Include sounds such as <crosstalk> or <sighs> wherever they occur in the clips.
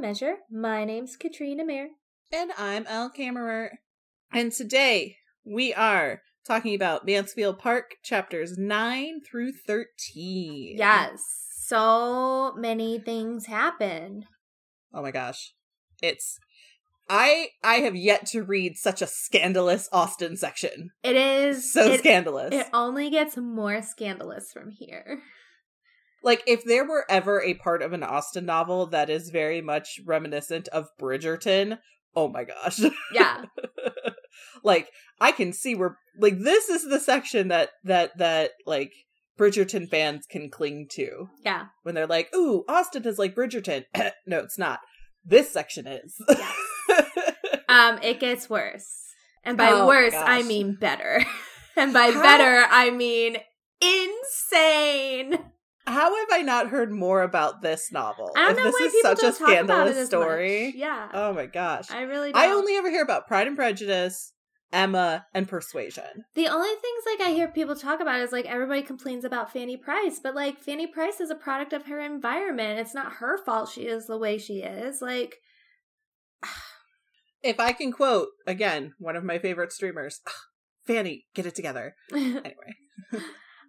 Measure. My name's Katrina Mayer. And I'm Al Kammerer. And today we are talking about Mansfield Park chapters 9 through 13. Yes, so many things happen. Oh my gosh. It's I I have yet to read such a scandalous Austen section. It is So it, scandalous. It only gets more scandalous from here. Like if there were ever a part of an Austen novel that is very much reminiscent of Bridgerton, oh my gosh. <laughs> Yeah. like I can see where like this is the section that that that like Bridgerton fans can cling to Yeah. when they're like, "Ooh, Austen is like Bridgerton." <clears throat> no, it's not. This section is. Yes. <laughs> Um, it gets worse. And by Oh, worse, I mean better. <laughs> and by How- better, I mean insane. How have I not heard more about this novel? I don't if know this why is people such a don't talk about it scandalous story. much. Yeah. Oh my gosh. I really don't. I only ever hear about Pride and Prejudice, Emma, and Persuasion. The only things like I hear people talk about is like everybody complains about Fanny Price, but like Fanny Price is a product of her environment. It's not her fault she is the way she is. Like If I can quote again one of my favorite streamers, <sighs> Fanny, get it together. <laughs> Anyway.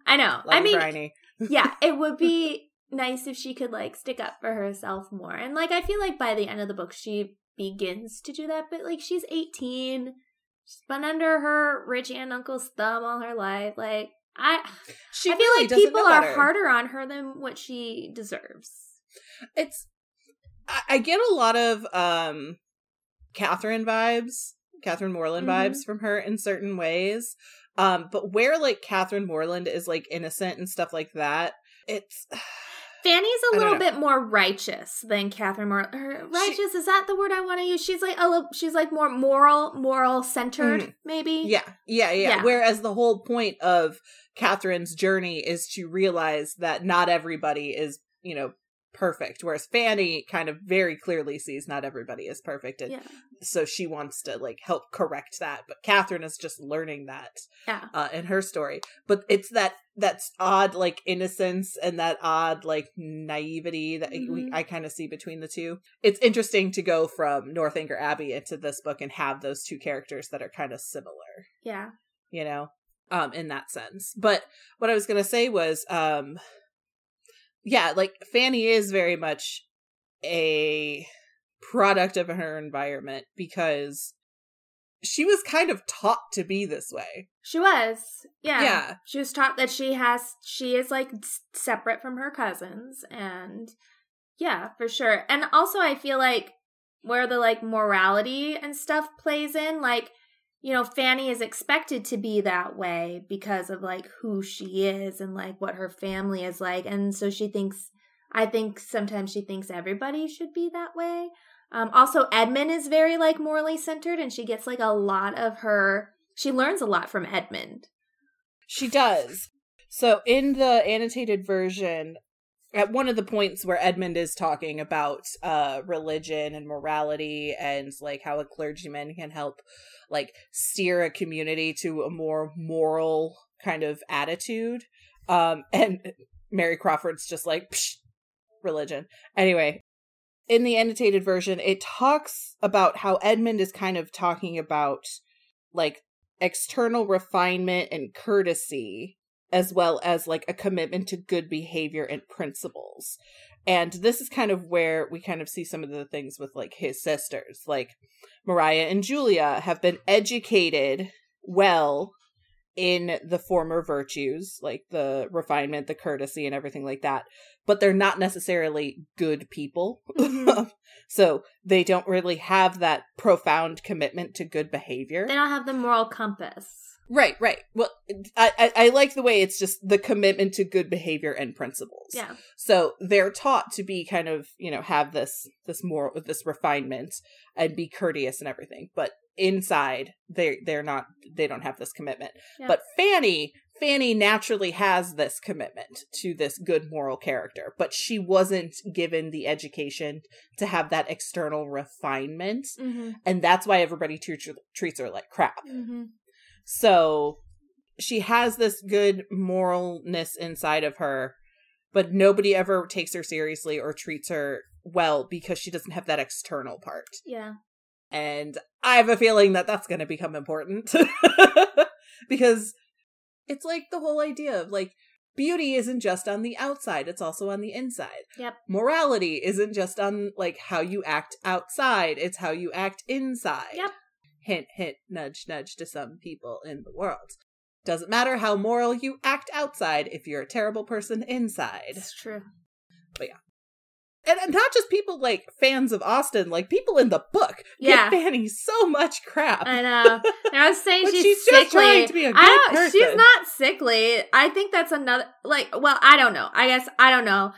I know. <laughs> I mean. Yeah, it would be nice if she could like stick up for herself more. And like I feel like by the end of the book she begins to do that, but like she's 18. She's been under her rich aunt and uncle's thumb all her life. Like I She I feel really like people are harder on her than what she deserves. It's I, I get a lot of um Catherine vibes, Catherine Morland Mhm. vibes from her in certain ways. Um, but where like Catherine Morland is like innocent and stuff like that, it's <sighs> Fanny's a little bit more righteous than Catherine Moore. Her, righteous is that the word I want to use? She's like a little, she's like more moral, moral centered, Mhm. maybe. yeah, yeah, yeah, Yeah. Whereas the whole point of Catherine's journey is to realize that not everybody is, you know, perfect. Whereas Fanny kind of very clearly sees not everybody is perfect, and yeah, so she wants to like help correct that. But Catherine is just learning that. yeah. uh, in her story. But it's that that's odd like innocence and that odd like naivety that we, Mhm. I kind of see between the two. It's interesting to go from Northanger Abbey into this book and have those two characters that are kind of similar, yeah. you know, um, in that sense. But what I was gonna say was, um, yeah, like Fanny is very much a product of her environment because she was kind of taught to be this way. She was, yeah. Yeah. She was taught that she has, she is like separate from her cousins, and yeah, for sure. And also, I feel like where the like morality and stuff plays in, like you know, Fanny is expected to be that way because of like who she is and like what her family is like. And so she thinks, I think sometimes she thinks everybody should be that way. Um, also, Edmund is very like morally centered and she gets like a lot of her, she learns a lot from Edmund. She does. So in the annotated version, at one of the points where Edmund is talking about uh religion and morality and like how a clergyman can help like steer a community to a more moral kind of attitude. Um <laughs> and Mary Crawford's just like religion. Anyway, in the annotated version, it talks about how Edmund is kind of talking about like external refinement and courtesy as well as like a commitment to good behavior and principles. And this is kind of where we kind of see some of the things with like his sisters. Like Maria and Julia have been educated well in the former virtues, like the refinement, the courtesy, and everything like that. But they're not necessarily good people. Mhm. <laughs> so they don't really have that profound commitment to good behavior. They don't have the moral compass. Right, right. Well, I, I I like the way it's just the commitment to good behavior and principles. Yeah. So they're taught to be kind of you know have this this moral this refinement and be courteous and everything, but inside they they're not they don't have this commitment. Yeah. But Fanny Fanny naturally has this commitment to this good moral character, but she wasn't given the education to have that external refinement, Mm-hmm. and that's why everybody treats her, treats her like crap. Mm-hmm. So she has this good moralness inside of her, but nobody ever takes her seriously or treats her well because she doesn't have that external part. Yeah. And I have a feeling that that's going to become important <laughs> because it's like the whole idea of like beauty isn't just on the outside, it's also on the inside. Yep. Morality isn't just on like how you act outside, it's how you act inside. Yep. Hint, hint, nudge, nudge to some people in the world. Doesn't matter how moral you act outside if you're a terrible person inside. It's true. But yeah. And and not just people like fans of Austen, like people in the book Yeah. give Fanny so much crap. I know. And I was <laughs> saying she's, she's sickly. just trying to be a I good don't, person. She's not sickly. I think that's another like. Well, I don't know. I guess I don't know.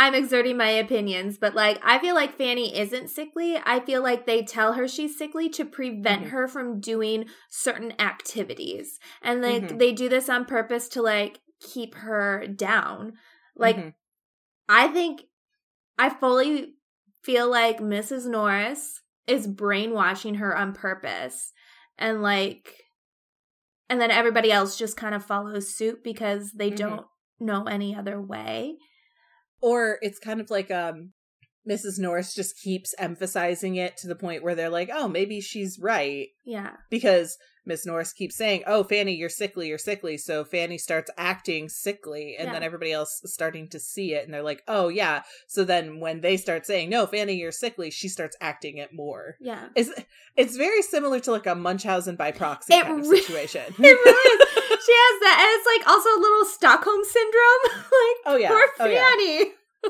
I'm exerting my opinions, but like I feel like Fanny isn't sickly. I feel like they tell her she's sickly to prevent Mhm. her from doing certain activities, and they Mhm. they do this on purpose to like keep her down. Like Mhm. I think I fully feel like Mrs. Norris is brainwashing her on purpose and like and then everybody else just kind of follows suit because they Mhm. don't know any other way. Or it's kind of like um Mrs. Norris just keeps emphasizing it to the point where they're like, "Oh, maybe she's right." Yeah. Because Miss Norris keeps saying, "Oh, Fanny, you're sickly, you're sickly." So Fanny starts acting sickly, and then everybody else is starting to see it, and they're like, "Oh, yeah." So then when they start saying, "No, Fanny, you're sickly," she starts acting it more. Yeah. It's it's very similar to like a Munchausen by proxy It kind of re- <laughs> situation. It really is. She has that and it's like also a little Stockholm syndrome. <laughs> like Oh yeah. poor Oh yeah. <laughs>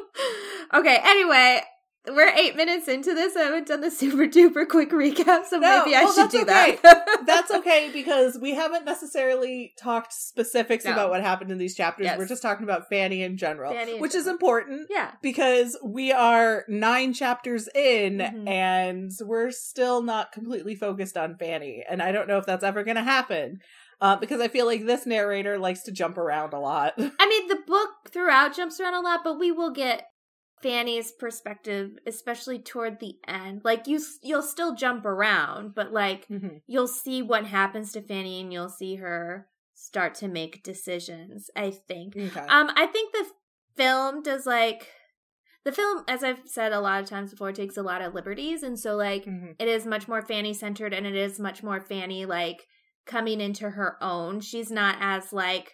Okay, anyway, we're eight minutes into this. I haven't done the <laughs> super duper quick recap, so No, maybe I well, should do okay. that. <laughs> That's okay because we haven't necessarily talked specifics No. about what happened in these chapters. Yes. We're just talking about Fanny in general, Fanny in which is important yeah. because we are nine chapters in Mhm. and we're still not completely focused on Fanny. And I don't know if that's ever going to happen uh, because I feel like this narrator likes to jump around a lot. <laughs> I mean, the book throughout jumps around a lot, but we will get Fanny's perspective, especially toward the end. Like you, you'll still jump around, but like Mhm. you'll see what happens to Fanny, and you'll see her start to make decisions. I think. Okay. Um, I think the film does like the film, as I've said a lot of times before, takes a lot of liberties, and so like Mhm. it is much more Fanny centered, and it is much more Fanny like coming into her own. She's not as like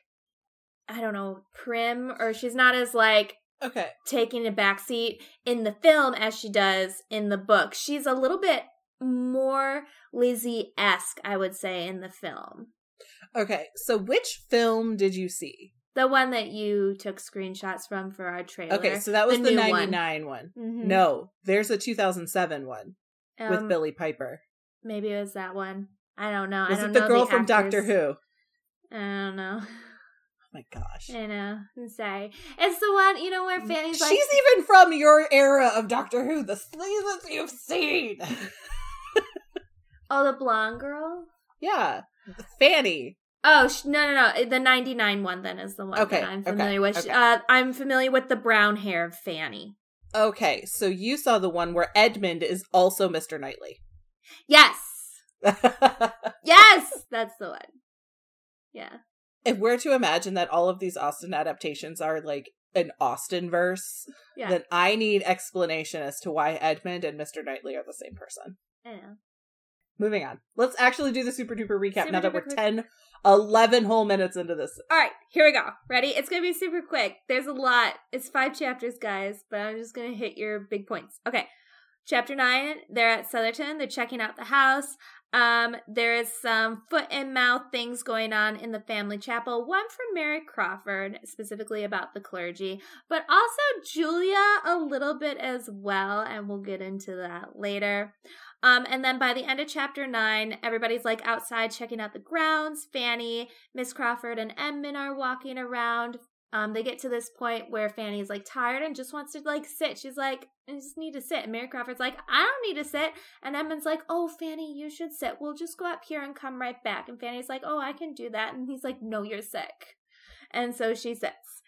I don't know prim, or she's not as like Okay. taking a backseat in the film as she does in the book. She's a little bit more Lizzie esque, I would say, in the film. Okay. So which film did you see? The one that you took screenshots from for our trailer. Okay. So that was the, one. 99 one. Mhm. No, there's a 2007 one with Um, Billie Piper. Maybe it was that one. I don't know. Was I don't it the girl from Doctor. Who? I don't know. Oh my gosh. I know. I'm sorry. It's the one, you know, where Fanny's like, She's even from your era of Doctor Who, the seasons you've seen. <laughs> oh, the blonde girl? yeah. Fanny. Oh, sh- no, no, no. The 99 one then is the one Okay, that I'm okay, familiar with. okay. Uh, I'm familiar with the brown hair of Fanny. Okay, so you saw the one where Edmund is also Mr. Knightley. Yes. <laughs> Yes. That's the one. Yeah. if we're to imagine that all of these Austen adaptations are like an Austen verse, Yeah. then I need explanation as to why Edmund and Mr. Knightley are the same person. I know. Moving on. Let's actually do the super duper recap Super now that we're quick. 10, 11 whole minutes into this. All right, here we go. Ready? It's going to be super quick. There's a lot. It's five chapters, guys, but I'm just going to hit your big points. Okay. Chapter 9, they're at Sotherton. They're checking out the house. Um, there is some foot and mouth things going on in the family chapel. One from Mary Crawford, specifically about the clergy, but also Julia a little bit as well, and we'll get into that later. Um, and then by the end of chapter nine, everybody's like outside checking out the grounds. Fanny, Miss Crawford, and Edmund are walking around. Um, they get to this point where Fanny's like tired and just wants to like sit. She's like, I just need to sit. And Mary Crawford's like, I don't need to sit. And Edmund's like, Oh, Fanny, you should sit. We'll just go up here and come right back. And Fanny's like, Oh, I can do that. And he's like, No, you're sick. And so she sits.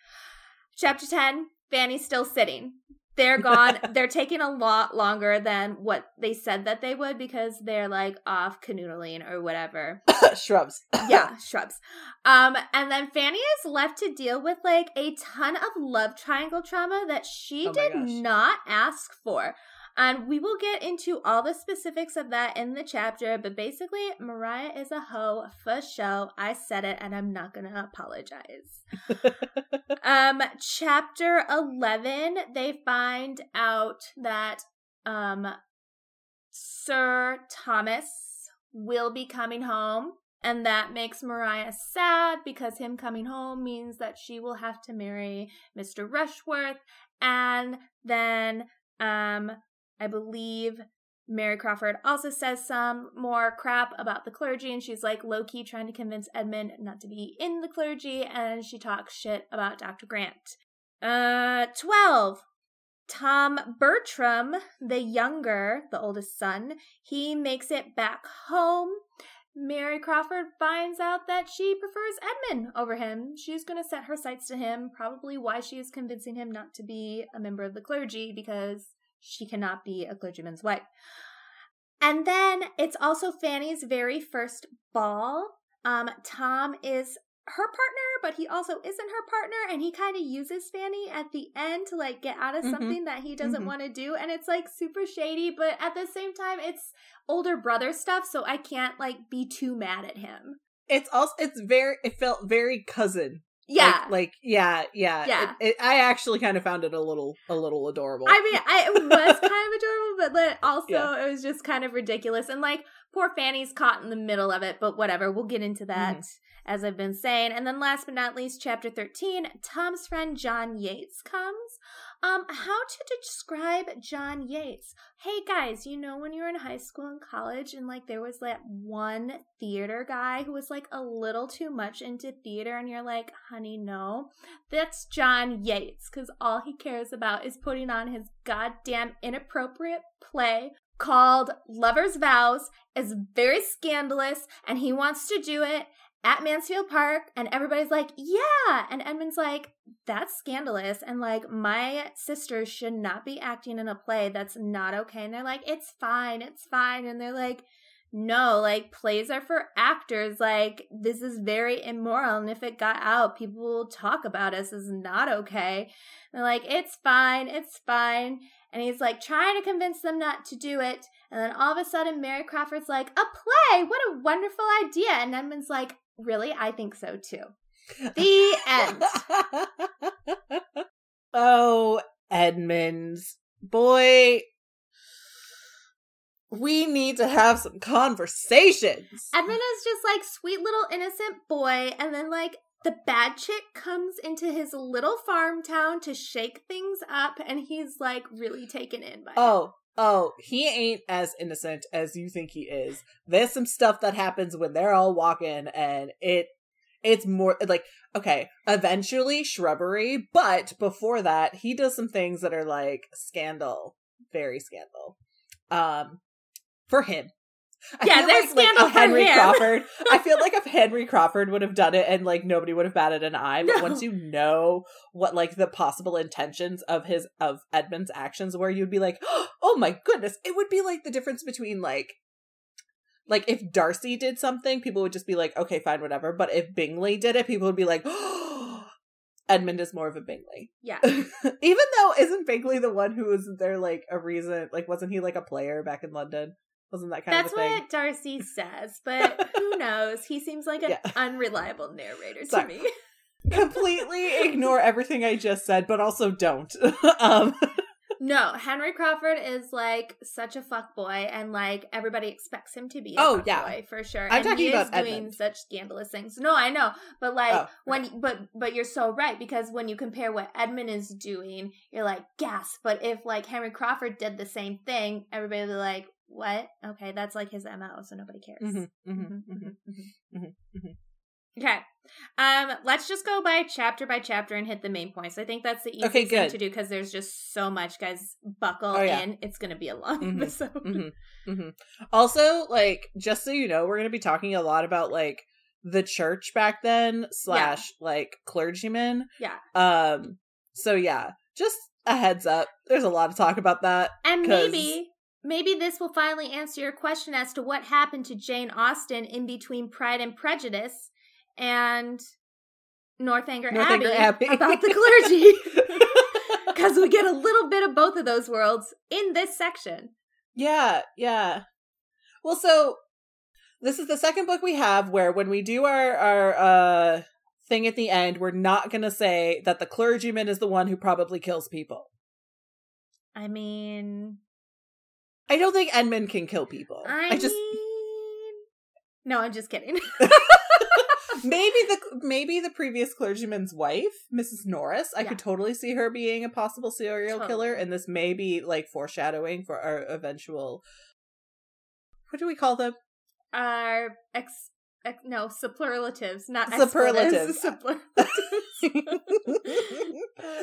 Chapter 10 Fanny's still sitting. They're gone. <laughs> they're taking a lot longer than what they said that they would because they're like off canoodling or whatever. <coughs> Shrubs. <coughs> yeah, shrubs. Um, and then Fanny is left to deal with like a ton of love triangle trauma that she Oh did gosh. not ask for. And we will get into all the specifics of that in the chapter, but basically, Maria is a hoe for show. I said it, and I'm not gonna apologize. <laughs> um, chapter 11, they find out that um, Sir Thomas will be coming home. And that makes Maria sad because him coming home means that she will have to marry Mr. Rushworth. And then, um, I believe Mary Crawford also says some more crap about the clergy, and she's like low key trying to convince Edmund not to be in the clergy, and she talks shit about Dr. Grant. Uh, 12. Tom Bertram, the younger, the oldest son, he makes it back home. Mary Crawford finds out that she prefers Edmund over him. She's going to set her sights to him, probably why she is convincing him not to be a member of the clergy because she cannot be a clergyman's wife. And then it's also Fanny's very first ball. Um, Tom is her partner, but he also isn't her partner, and he kind of uses Fanny at the end to like get out of Mhm. something that he doesn't Mhm. want to do, and it's like super shady, but at the same time, it's older brother stuff, so I can't like be too mad at him. It's also it's very it felt very cousin. Yeah, Like, like yeah, yeah. Yeah. It, it, I actually kind of found it a little a little adorable. I mean, I, it was <laughs> kind of adorable, but then also Yeah. it was just kind of ridiculous. And like, poor Fanny's caught in the middle of it, but whatever. We'll get into that mm-hmm. as I've been saying. And then last but not least, chapter 13, Tom's friend John Yates comes. Um, how to describe John Yates? Hey guys, you know when you were in high school and college and like there was that one theater guy who was like a little too much into theater and you're like, honey, no. That's John Yates, because all he cares about is putting on his goddamn inappropriate play called Lover's Vows. It's very scandalous, and he wants to do it at Mansfield Park, and everybody's like, yeah. And Edmund's like, that's scandalous. And like, my sisters should not be acting in a play that's not okay. And they're like, it's fine, it's fine. And they're like, no, like plays are for actors. Like this is very immoral, and if it got out, people will talk about us as not okay. And they're like, it's fine, it's fine. And he's like trying to convince them not to do it. And then all of a sudden, Mary Crawford's like, a play, what a wonderful idea. And Edmund's like, really, I think so too. <laughs> The end. oh, Edmonds. Boy, we need to have some conversations. Edmund is just like sweet little innocent boy, and then like the bad chick comes into his little farm town to shake things up, and he's like really taken in by it. Oh, oh, he ain't as innocent as you think he is. There's some stuff that happens when they're all walking, and it it's more like okay, eventually shrubbery, but before that, he does some things that are like scandal, very scandal. Um, for him. I Yeah, there's scandal a Henry him. Crawford. <laughs> I feel like if Henry Crawford would have done it and like nobody would have batted an eye, but No. once you know what like the possible intentions of his of Edmund's actions were, you'd be like, <gasps> oh my goodness, it would be like the difference between like like if Darcy did something, people would just be like, okay, fine, whatever. But if Bingley did it, people would be like, <gasps> Edmund is more of a Bingley. yeah. <laughs> Even though isn't Bingley the one who was there like a reason like wasn't he like a player back in London? Wasn't that kind That's of what Darcy <laughs> says, but who knows? He seems like an Yeah. unreliable narrator to Sorry. me. <laughs> <laughs> Completely ignore everything I just said, but also don't. um No, Henry Crawford is like such a fuck boy, and like everybody expects him to be. A Oh, yeah. boy, for sure. I'm and talking he about is doing Edmund. such scandalous things. No, I know, but like Oh, when, but but you're so right because when you compare what Edmund is doing, you're like gasp. But if like Henry Crawford did the same thing, everybody would be like, "What? Okay, that's like his mo, so nobody cares." mhm, mhm, Mhm, mhm. mhm, mhm. mhm, mhm. Okay. Um, let's just go by chapter by chapter and hit the main points. I think that's the easiest Okay, thing to do because there's just so much, guys. Buckle Oh, yeah. in. It's gonna be a long episode. Also, like, just so you know, we're going to be talking a lot about like the church back then slash like clergymen. Yeah. Um. So yeah, just a heads up. There's a lot of talk about that. and maybe maybe this will finally answer your question as to what happened to Jane Austen in between Pride and Prejudice and Northanger, Northanger Abbey, Abbey. about the clergy. <laughs> Because we get a little bit of both of those worlds in this section. Yeah, yeah. Well, so this is the second book we have where when we do our our uh thing at the end, we're not going to say that the clergyman is the one who probably kills people. I mean, I don't think Edmund can kill people. I, I just mean, no, I'm just kidding. <laughs> <laughs> maybe the maybe the previous clergyman's wife, Mrs. Norris. I Yeah. could totally see her being a possible serial killer, and this may be like foreshadowing for our eventual. What do we call them? Are ex, ex no superlatives, not Superlatives. <laughs> Superlatives.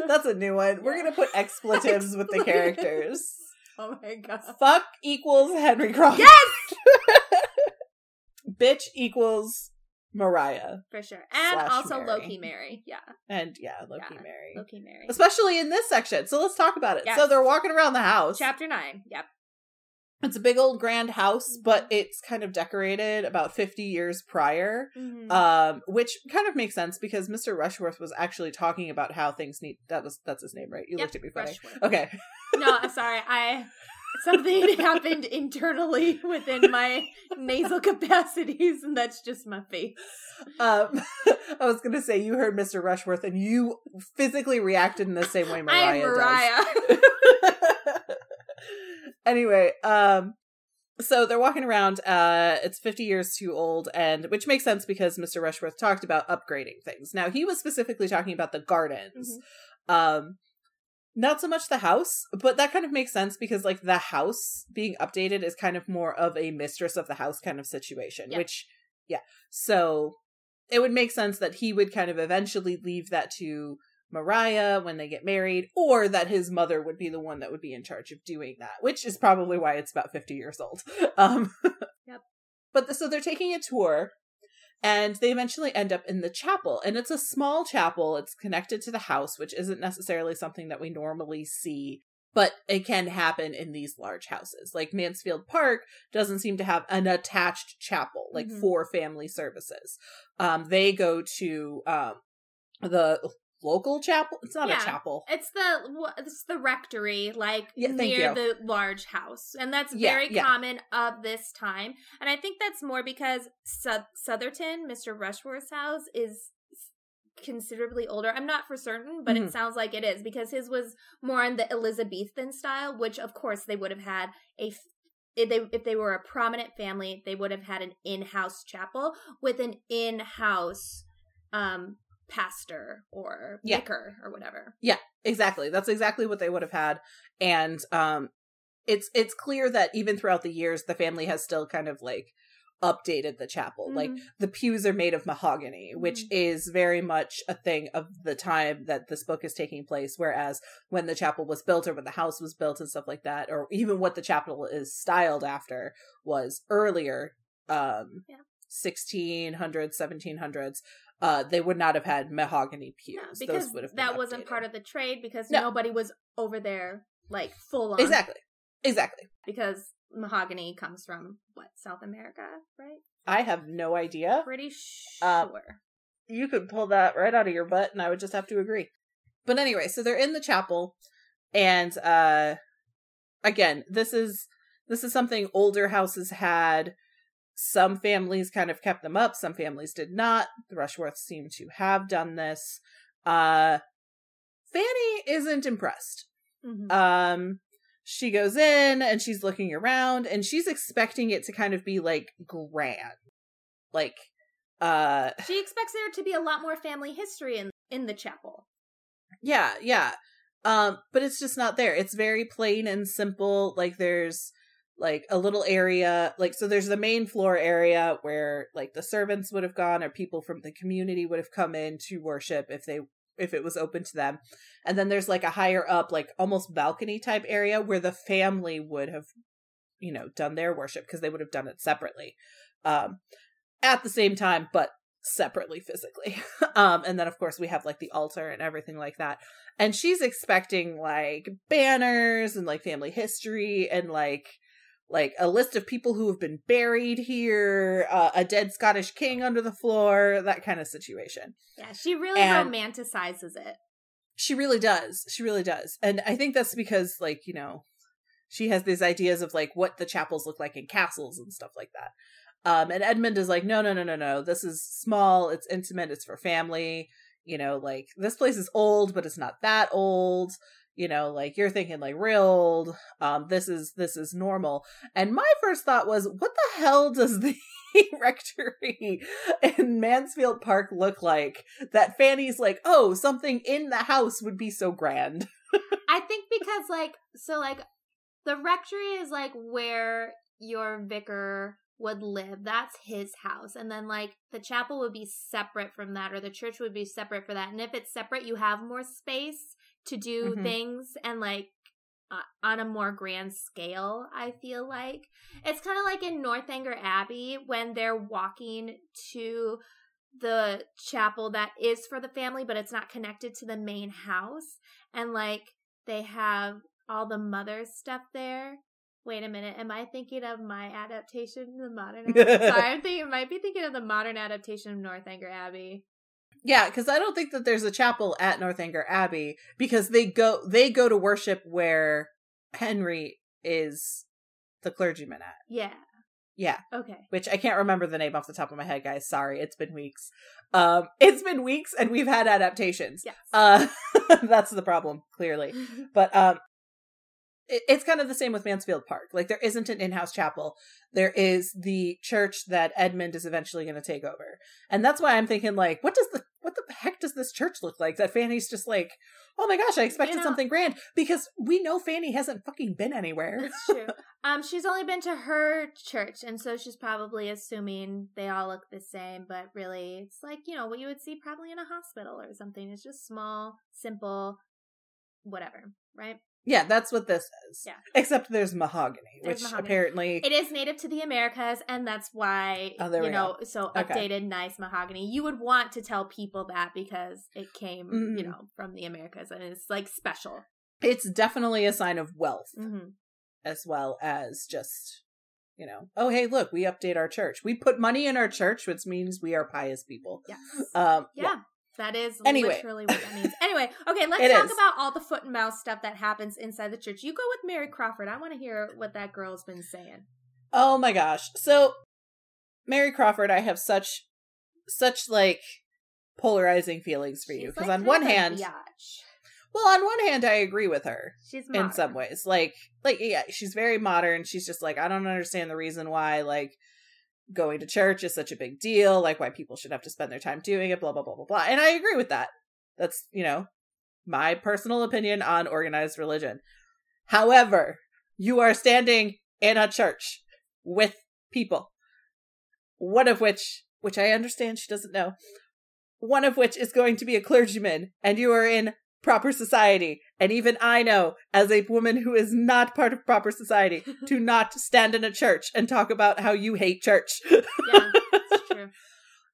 That's a new one. We're gonna put expletives with the characters. <laughs> oh my god. Fuck equals Henry Cross. Yes, <laughs> Bitch equals Maria. for sure, and also Mary. Loki Mary. Yeah, And yeah, Loki Yeah, Mary. Loki Mary. Especially in this section. So let's talk about it. Yes. So they're walking around the house. Chapter nine. Yep. It's a big old grand house, but it's kind of decorated about 50 years prior. Mhm. Um, which kind of makes sense because Mr. Rushworth was actually talking about how things need that was that's his name, right? You Yep, looked at me funny. Rushworth. Okay. no, sorry. I <laughs> something happened internally within my nasal capacities, and that's just my face. Um <laughs> I was gonna say you heard Mr. Rushworth and you physically reacted in the same way Maria, I am Maria. does. <laughs> anyway, um so they're walking around, uh it's 50 years too old and which makes sense because Mr. Rushworth talked about upgrading things. Now he was specifically talking about the gardens. Mhm. Um not so much the house, but that kind of makes sense because like the house being updated is kind of more of a mistress of the house kind of situation, Yeah. which yeah. So it would make sense that he would kind of eventually leave that to Maria when they get married, or that his mother would be the one that would be in charge of doing that, which is probably why it's about 50 years old. <laughs> Um, Yep. But the, so they're taking a tour, and they eventually end up in the chapel. And it's a small chapel, it's connected to the house, which isn't necessarily something that we normally see. But it can happen in these large houses. Like Mansfield Park doesn't seem to have an attached chapel, like Mhm. for family services. Um, they go to um, the local chapel. It's not Yeah. a chapel. It's the it's the rectory, like Yeah, near you. the large house, and that's very yeah. common of this time. And I think that's more because Sou- Sotherton, Mister Rushworth's house, is considerably older. I'm not for certain, but Mhm. it sounds like it is because his was more in the Elizabethan style, which of course they would have had a. f- If they if they were a prominent family, they would have had an in-house chapel with an in-house um pastor or Yeah. vicar or whatever. Yeah, exactly. That's exactly what they would have had. And um it's it's clear that even throughout the years the family has still kind of like updated the chapel. Like Mhm. the pews are made of mahogany, which Mhm. is very much a thing of the time that this book is taking place whereas when the chapel was built or when the house was built and stuff like that or even what the chapel is styled after was earlier um Yeah. 1600s 1700s uh they would not have had mahogany pews No, Those because would have been that wasn't updated. part of the trade because No. nobody was over there like full on. Exactly. Exactly. Because mahogany comes from what South America, right? I have no idea. Pretty Uh, sure. You could pull that right out of your butt and I would just have to agree. But anyway, so they're in the chapel and uh again, this is this is something older houses had. Some families kind of kept them up, some families did not. The Rushworths seem to have done this. Uh Fanny isn't impressed. Mhm. Um she goes in and she's looking around and she's expecting it to kind of be like grand. Like uh <sighs> she expects there to be a lot more family history in in the chapel. yeah, yeah. Um but it's just not there. It's very plain and simple. Like there's like a little area like so there's the main floor area where like the servants would have gone or people from the community would have come in to worship if they if it was open to them and then there's like a higher up like almost balcony type area where the family would have you know done their worship because they would have done it separately um at the same time but separately physically. <laughs> um and then of course we have like the altar and everything like that. And she's expecting like banners and like family history and like like a list of people who have been buried here, uh, a dead Scottish king under the floor, that kind of situation. Yeah, she really and romanticizes it. She really does. She really does. And I think that's because like, you know, she has these ideas of like what the chapels look like in castles and stuff like that. Um, and Edmund is like, no, no, no, no, no. This is small. It's intimate. It's for family. You know, like this place is old, but it's not that old. You know, like you're thinking like real. Um, this is this is normal. And my first thought was, what the hell does the <laughs> rectory in Mansfield Park look like? That Fanny's like, oh, something in the house would be so grand. <laughs> I think because like so like the rectory is like where your vicar would live. That's his house. And then like the chapel would be separate from that or the church would be separate for that. And if it's separate, you have more space to do mm-hmm. things and like uh, on a more grand scale, I feel like. It's kind of like in Northanger Abbey when they're walking to the chapel that is for the family, but it's not connected to the main house. And like they have all the mother stuff there Wait a minute. Am I thinking of my adaptation, the modern? <laughs> Sorry, I'm thinking. Might be thinking of the modern adaptation of Northanger Abbey. Yeah, because I don't think that there's a chapel at Northanger Abbey because they go they go to worship where Henry is the clergyman at. Yeah. Yeah. Okay. Which I can't remember the name off the top of my head, guys. Sorry, it's been weeks. Um, <laughs> it's been weeks, and we've had adaptations. Yes. Uh, <laughs> that's the problem, clearly. but um, it's kind of the same with Mansfield Park. Like there isn't an in-house chapel. There is the church that Edmund is eventually going to take over. And that's why I'm thinking like what does the heck does this church look like that Fanny's just like, "Oh my gosh, I expected you know, something grand" because we know Fanny hasn't fucking been anywhere. It's <laughs> true. um she's only been to her church and so she's probably assuming they all look the same, but really it's like, you know, what you would see probably in a hospital or something. It's just small, simple, whatever, right? Yeah, that's what this is. Yeah. Except there's mahogany, there's which mahogany. apparently it is native to the Americas, and that's why oh, you know go. so okay. updated, nice mahogany. You would want to tell people that because it came, mm-hmm. you know, from the Americas, and it's like special. It's definitely a sign of wealth, mm-hmm. as well as just you know, oh hey, look, we update our church. We put money in our church, which means we are pious people. Yes. Um, yeah. yeah. That is anyway. literally what that means. <laughs> anyway, okay, let's it talk is. about all the foot and mouth stuff that happens inside the church. You go with Mary Crawford. I want to hear what that girl's been saying. Oh my gosh. So Mary Crawford, I have such such like polarizing feelings for She's you because like on one hand biatch. Well, on one hand I agree with her. She's modern. in some ways. Like like yeah, she's very modern. She's just like I don't understand the reason why like going to church is such a big deal, like why people should have to spend their time doing it, blah, blah, blah, blah, blah. And I agree with that. That's, you know, my personal opinion on organized religion. However, you are standing in a church with people, one of which, which I understand she doesn't know, one of which is going to be a clergyman, and you are in proper society. And even I know, as a woman who is not part of proper society, <laughs> to not stand in a church and talk about how you hate church. yeah, that's <laughs> true.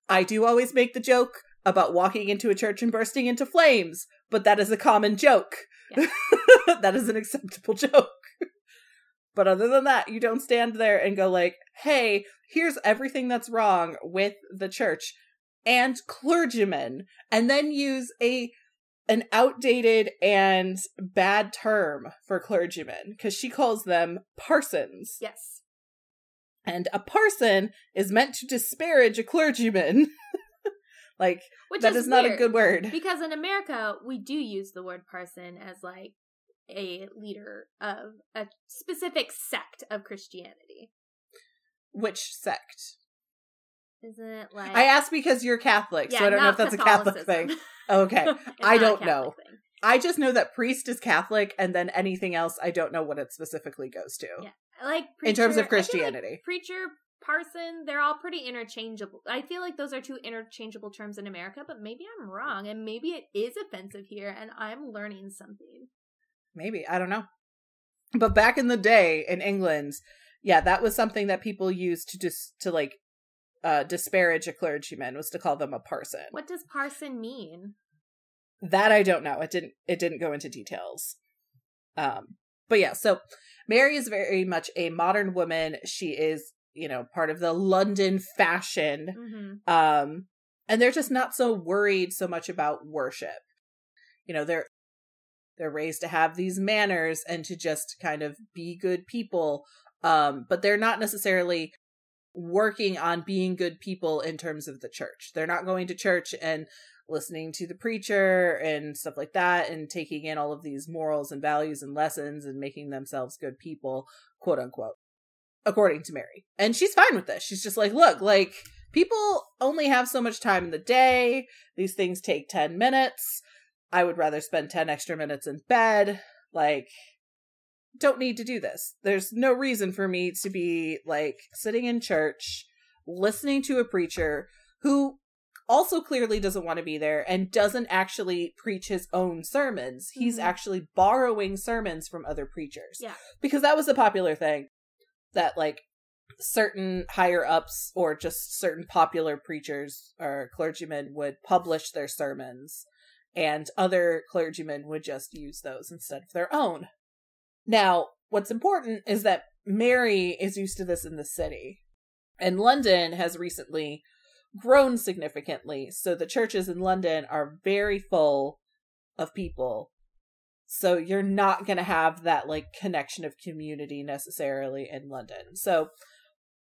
I do always make the joke about walking into a church and bursting into flames, but that is a common joke. Yeah. <laughs> that is an acceptable joke. But other than that, you don't stand there and go like, "Hey, here's everything that's wrong with the church and clergymen," and then use a an outdated and bad term for clergymen because she calls them parsons. Yes. And a parson is meant to disparage a clergyman. <laughs> like Which that is, is not a good word. Because in America, we do use the word parson as like a leader of a specific sect of Christianity. Which sect? Isn't it like I asked because you're Catholic, yeah, so I don't know if that's a Catholic thing. <laughs> Okay. I don't know. Thing. I just know that priest is Catholic and then anything else I don't know what it specifically goes to. Yeah. Like preacher, in terms of Christianity. Like preacher, parson, they're all pretty interchangeable. I feel like those are two interchangeable terms in America, but maybe I'm wrong and maybe it is offensive here and I'm learning something. Maybe, I don't know. But back in the day in England, yeah, that was something that people used to just to like uh, disparage a clergyman was to call them a parson. What does parson mean? That I don't know. It didn't it didn't go into details. Um but yeah, so Mary is very much a modern woman. She is, you know, part of the London fashion. Mm-hmm. Um and they're just not so worried so much about worship. You know, they're they're raised to have these manners and to just kind of be good people. Um but they're not necessarily working on being good people in terms of the church. They're not going to church and listening to the preacher and stuff like that and taking in all of these morals and values and lessons and making themselves good people, quote unquote, according to Mary. And she's fine with this. She's just like, look, like people only have so much time in the day. These things take 10 minutes. I would rather spend 10 extra minutes in bed. Like, don't need to do this. There's no reason for me to be like sitting in church listening to a preacher who also clearly doesn't want to be there and doesn't actually preach his own sermons. He's Mhm. actually borrowing sermons from other preachers. Yeah. Because that was a popular thing that like certain higher ups or just certain popular preachers or clergymen would publish their sermons and other clergymen would just use those instead of their own. Now, what's important is that Mary is used to this in the city. And London has recently grown significantly. So the churches in London are very full of people. So you're not going to have that like connection of community necessarily in London. So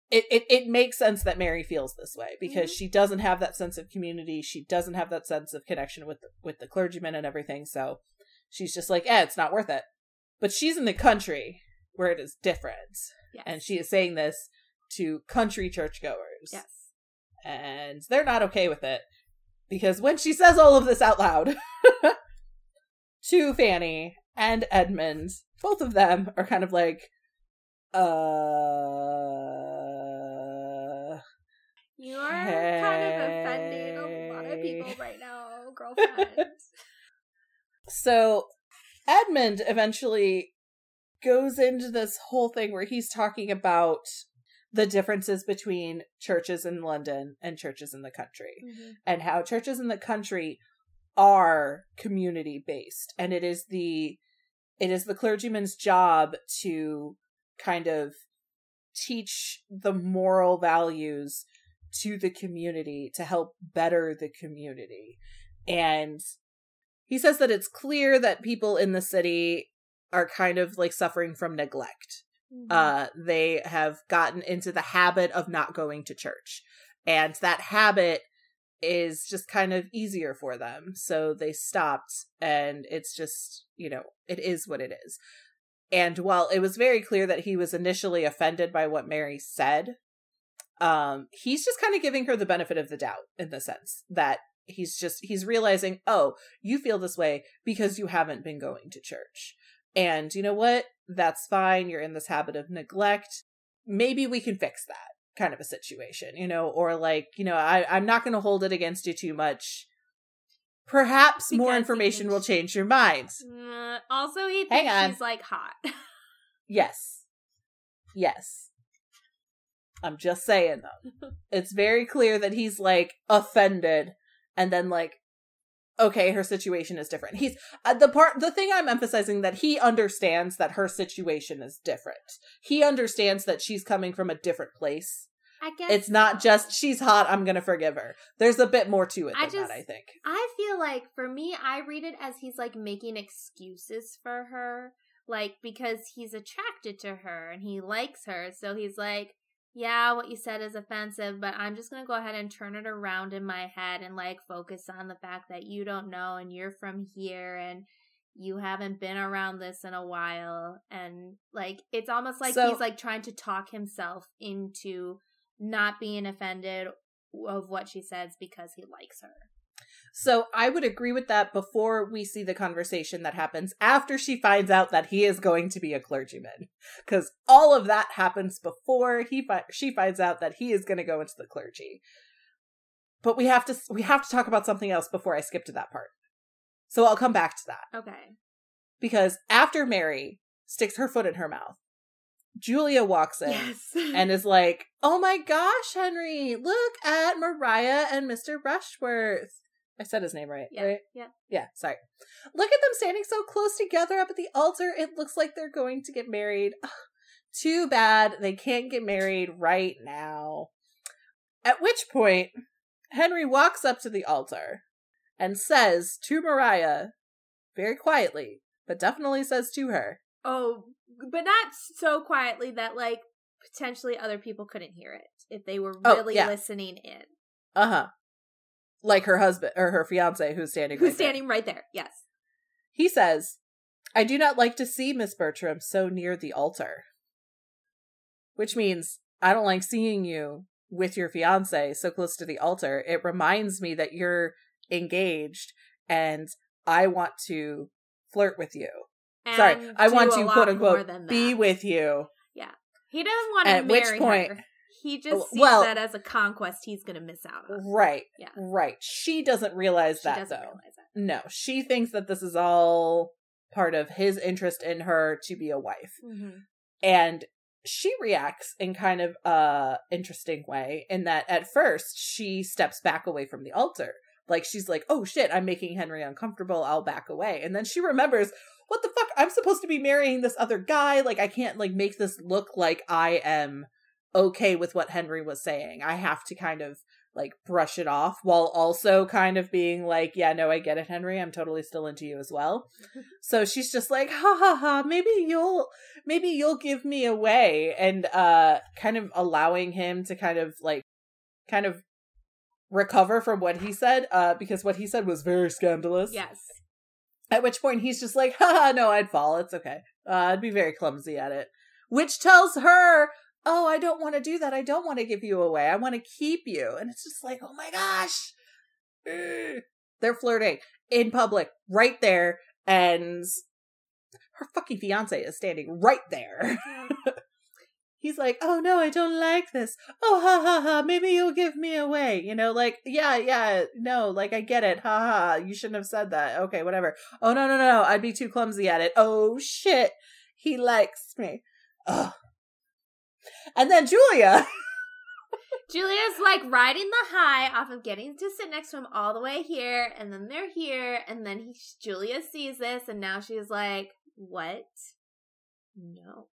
it, it it makes sense that Mary feels this way because Mhm. she doesn't have that sense of community. She doesn't have that sense of connection with the, with the clergymen and everything. So she's just like, eh, it's not worth it. But she's in the country where it is different, Yes. and she is saying this to country churchgoers Yes. and they're not okay with it because when she says all of this out loud <laughs> to Fanny and Edmund, both of them are kind of like, uh, You are kind of offending a lot of people right now, <laughs> girlfriend. so Edmund eventually goes into this whole thing where he's talking about the differences between churches in London and churches in the country. Mhm. and how churches in the country are community based and it is the it is the clergyman's job to kind of teach the moral values to the community to help better the community and he says that it's clear that people in the city are kind of like suffering from neglect. Mhm. uh they have gotten into the habit of not going to church. And that habit is just kind of easier for them. So they stopped and it's just you know it is what it is. And while it was very clear that he was initially offended by what mary said um he's just kind of giving her the benefit of the doubt in the sense that he's just he's realizing oh you feel this way because you haven't been going to church. And you know what? That's fine. You're in this habit of neglect. Maybe we can fix that kind of a situation you know or like you know I, i'm not going to hold it against you too much. Perhaps more Because he information will change your mind. Uh, also, he thinks she's like hot. <laughs> yes. Yes. I'm just saying though. <laughs> It's very clear that he's like offended and then like okay her situation is different. He's uh, the part the thing i'm emphasizing that he understands that her situation is different. He understands that she's coming from a different place. I guess it's not just she's hot i'm gonna forgive her. There's a bit more to it I than just- that i think. I feel like for me, I read it as he's like making excuses for her, like because he's attracted to her and he likes her. So he's like, yeah, what you said is offensive, but I'm just going to go ahead and turn it around in my head and like focus on the fact that you don't know and you're from here and you haven't been around this in a while. And like, it's almost like So- he's like trying to talk himself into not being offended of what she says because he likes her. So I would agree with that before we see the conversation that happens after she finds out that he is going to be a clergyman. Because all of that happens before he fi- she finds out that he is going to go into the clergy. But we have to we have to talk about something else before I skip to that part. So I'll come back to that Okay. because after Mary sticks her foot in her mouth, Julia walks in Yes. <laughs> and is like, "Oh my gosh, Henry, look at Maria and Mr. Rushworth." I said his name right, Yeah, right? yeah. Yeah, sorry. Look at them standing so close together up at the altar. It looks like they're going to get married. Ugh, <sighs> too bad they can't get married right now. At which point, Henry walks up to the altar and says to Maria, very quietly, but definitely says to her, oh, but not so quietly that like potentially other people couldn't hear it if they were Oh, really yeah. listening in. uh huh. Like her husband or her fiance who's standing Who's right there. standing right there? Yes. He says, I do not like to see Miss Bertram so near the altar. Which means I don't like seeing you with your fiance so close to the altar. It reminds me that you're engaged and I want to flirt with you. Sorry, I want to quote unquote be with you. Yeah. He doesn't want to At which marry point- her. He just sees Well- that as a conquest he's going to miss out on. Right. Yeah. Right. She doesn't realize She that doesn't though. realize that. No, she thinks that this is all part of his interest in her to be a wife. Mm-hmm. and she reacts in kind of a interesting way in that at first she steps back away from the altar like she's like oh shit i'm making henry uncomfortable i'll back away and then she remembers what the fuck i'm supposed to be marrying this other guy like i can't like make this look like i am okay with what henry was saying. I have to kind of like brush it off while also kind of being like yeah no i get it henry. I'm totally still into you as well. <laughs> So she's just like ha ha ha. Maybe you'll maybe you'll give me away. And uh kind of allowing him to kind of like kind of recover from what he said uh because what he said was very scandalous. Yes. at which point he's just like ha no i'd fall. It's okay. Uh, i'd be very clumsy at it. Which tells her oh i don't want to do that. I don't want to give you away. I want to keep you. And it's just like oh my gosh. They're flirting in public right there and her fucking fiance is standing right there. <laughs> He's like oh no i don't like this. Oh ha ha ha maybe you'll give me away. You know like yeah yeah no like i get it. Ha ha you shouldn't have said that. Okay whatever. Oh no no no no i'd be too clumsy at it. Oh shit. He likes me. Ugh. And then julia. <laughs> Julia's like riding the high off of getting to sit next to him all the way here, and then they're here, and then he, Julia sees this, and now she's like, "What? No."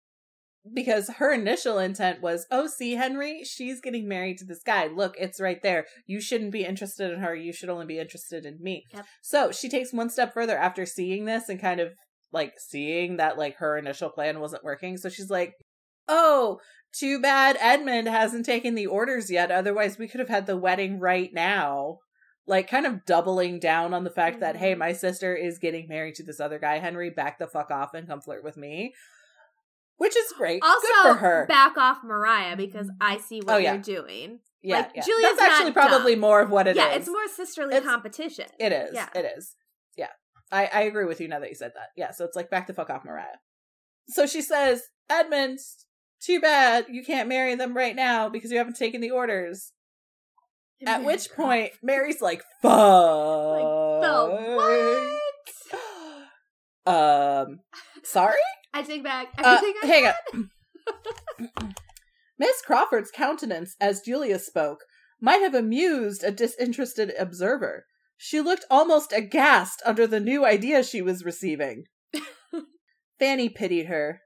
because her initial intent was oh see henry? She's getting married to this guy. Look it's right there. You shouldn't be interested in her. You should only be interested in me. Yep. so she takes one step further after seeing this and kind of like seeing that like her initial plan wasn't working. So she's like oh too bad edmund hasn't taken the orders yet otherwise we could have had the wedding right now like kind of doubling down on the fact that hey mm-hmm. my sister is getting married to this other guy henry back the fuck off and come flirt with me which is great Also, good for her back off Maria because I see what Oh, yeah. you're doing. yeah, like, yeah. Julia's that's actually probably dumb. more of what it is. yeah, it's more sisterly It's- competition. It is. Yeah. It is. Yeah. I, I agree with you now that you said that. Yeah, so it's like back the fuck off Maria. So she says, Edmund, too bad you can't marry them right now because you haven't taken the orders. At which point, Mary's like, fuck. the what? <gasps> Um, sorry? I take back Uh, everything I hang on. Miss Crawford's countenance, as Julia spoke, might have amused a disinterested observer. She looked almost aghast under the new idea she was receiving. <laughs> Fanny pitied her.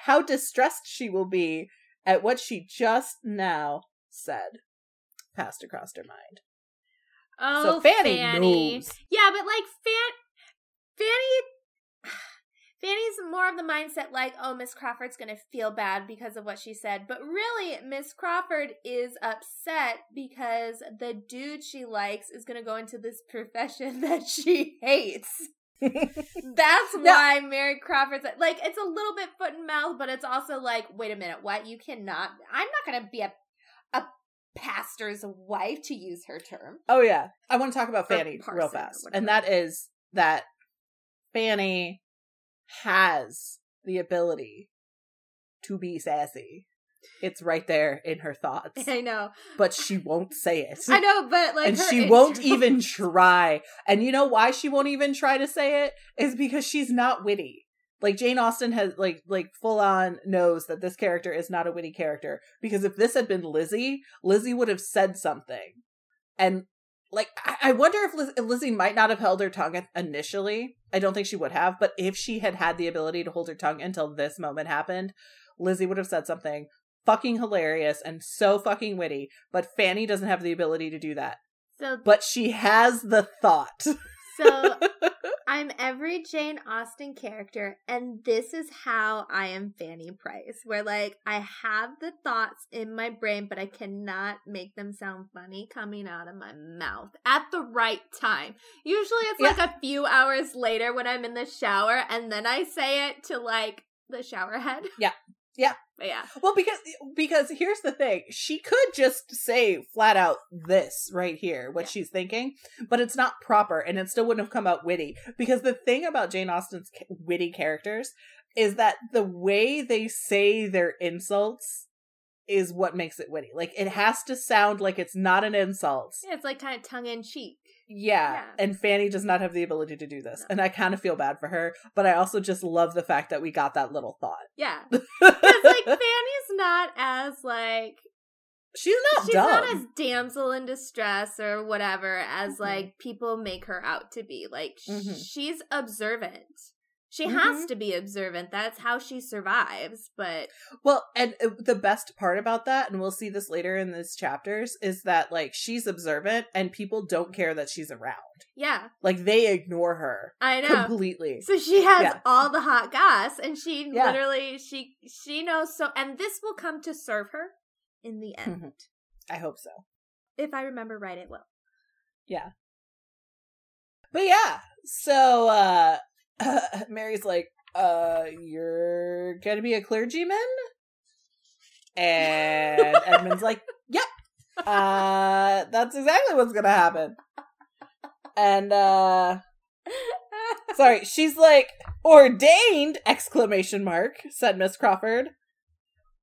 How distressed she will be at what she just now said passed across her mind. Oh, so Fanny, knows. Yeah, but like Fan, Fanny, <sighs> Fanny's more of the mindset like, oh, Miss Crawford's gonna feel bad because of what she said, but really, Miss Crawford is upset because the dude she likes is gonna go into this <laughs> profession that she hates. That's No. why Mary Crawford's like, it's a little bit foot and mouth, but it's also like, wait a minute, what? You cannot. I'm not gonna be a a pastor's wife to use her term. Oh yeah, I want to talk about Fanny real fast, and that is that Fanny has the ability to be sassy. It's right there in her thoughts, <laughs> I know. but she won't say it. I know, but like, and she won't <laughs> even try. And you know why she won't even try to say it? Is because she's not witty. Like Jane Austen has like like full on knows that this character is not a witty character because if this had been Lizzie, Lizzie would have said something, and like I, I wonder if, Liz, if Lizzie might not have held her tongue initially. I don't think she would have, but if she had had the ability to hold her tongue until this moment happened, Lizzie would have said something fucking hilarious and so fucking witty. But Fanny doesn't have the ability to do that. So, But she has the thought. so <laughs> I'm every Jane Austen character, and this is how I am Fanny Price. Where like I have the thoughts in my brain, but I cannot make them sound funny coming out of my mouth at the right time. Usually, it's Yeah. like a few hours later when I'm in the shower, and then I say it to like the shower head. Yeah. Yeah. Yeah. Well, because because here's the thing, she could just say flat out this right here, what Yeah. she's thinking, but it's not proper, and it still wouldn't have come out witty. Because the thing about Jane Austen's witty characters is that the way they say their insults is what makes it witty. Like it has to sound like it's not an insult. Yeah, it's like kind of tongue in cheek. Yeah, Yeah. and Fanny does not have the ability to do this, No. and I kind of feel bad for her, but I also just love the fact that we got that little thought. Yeah. <laughs> Because like Fanny's not as like she's not she's dumb. not as damsel in distress or whatever as Mhm. like people make her out to be. Like Mhm. she's observant. She has Mhm. to be observant. That's how she survives. But Well, and uh, the best part about that, and we'll see this later in these chapters, is that like she's observant and people don't care that she's around. yeah, Like they ignore her I know. completely. So she has Yeah. all the hot goss, and she Yeah. literally she she knows so. And this will come to serve her in the end, Mhm. I hope so. if I remember right. It will. Yeah. But yeah, so uh <laughs> Mary's like, uh, you're gonna be a clergyman? And <laughs> Edmund's like, Yep. Uh that's exactly what's gonna happen. And uh sorry, she's like, ordained exclamation mark, said Miss Crawford.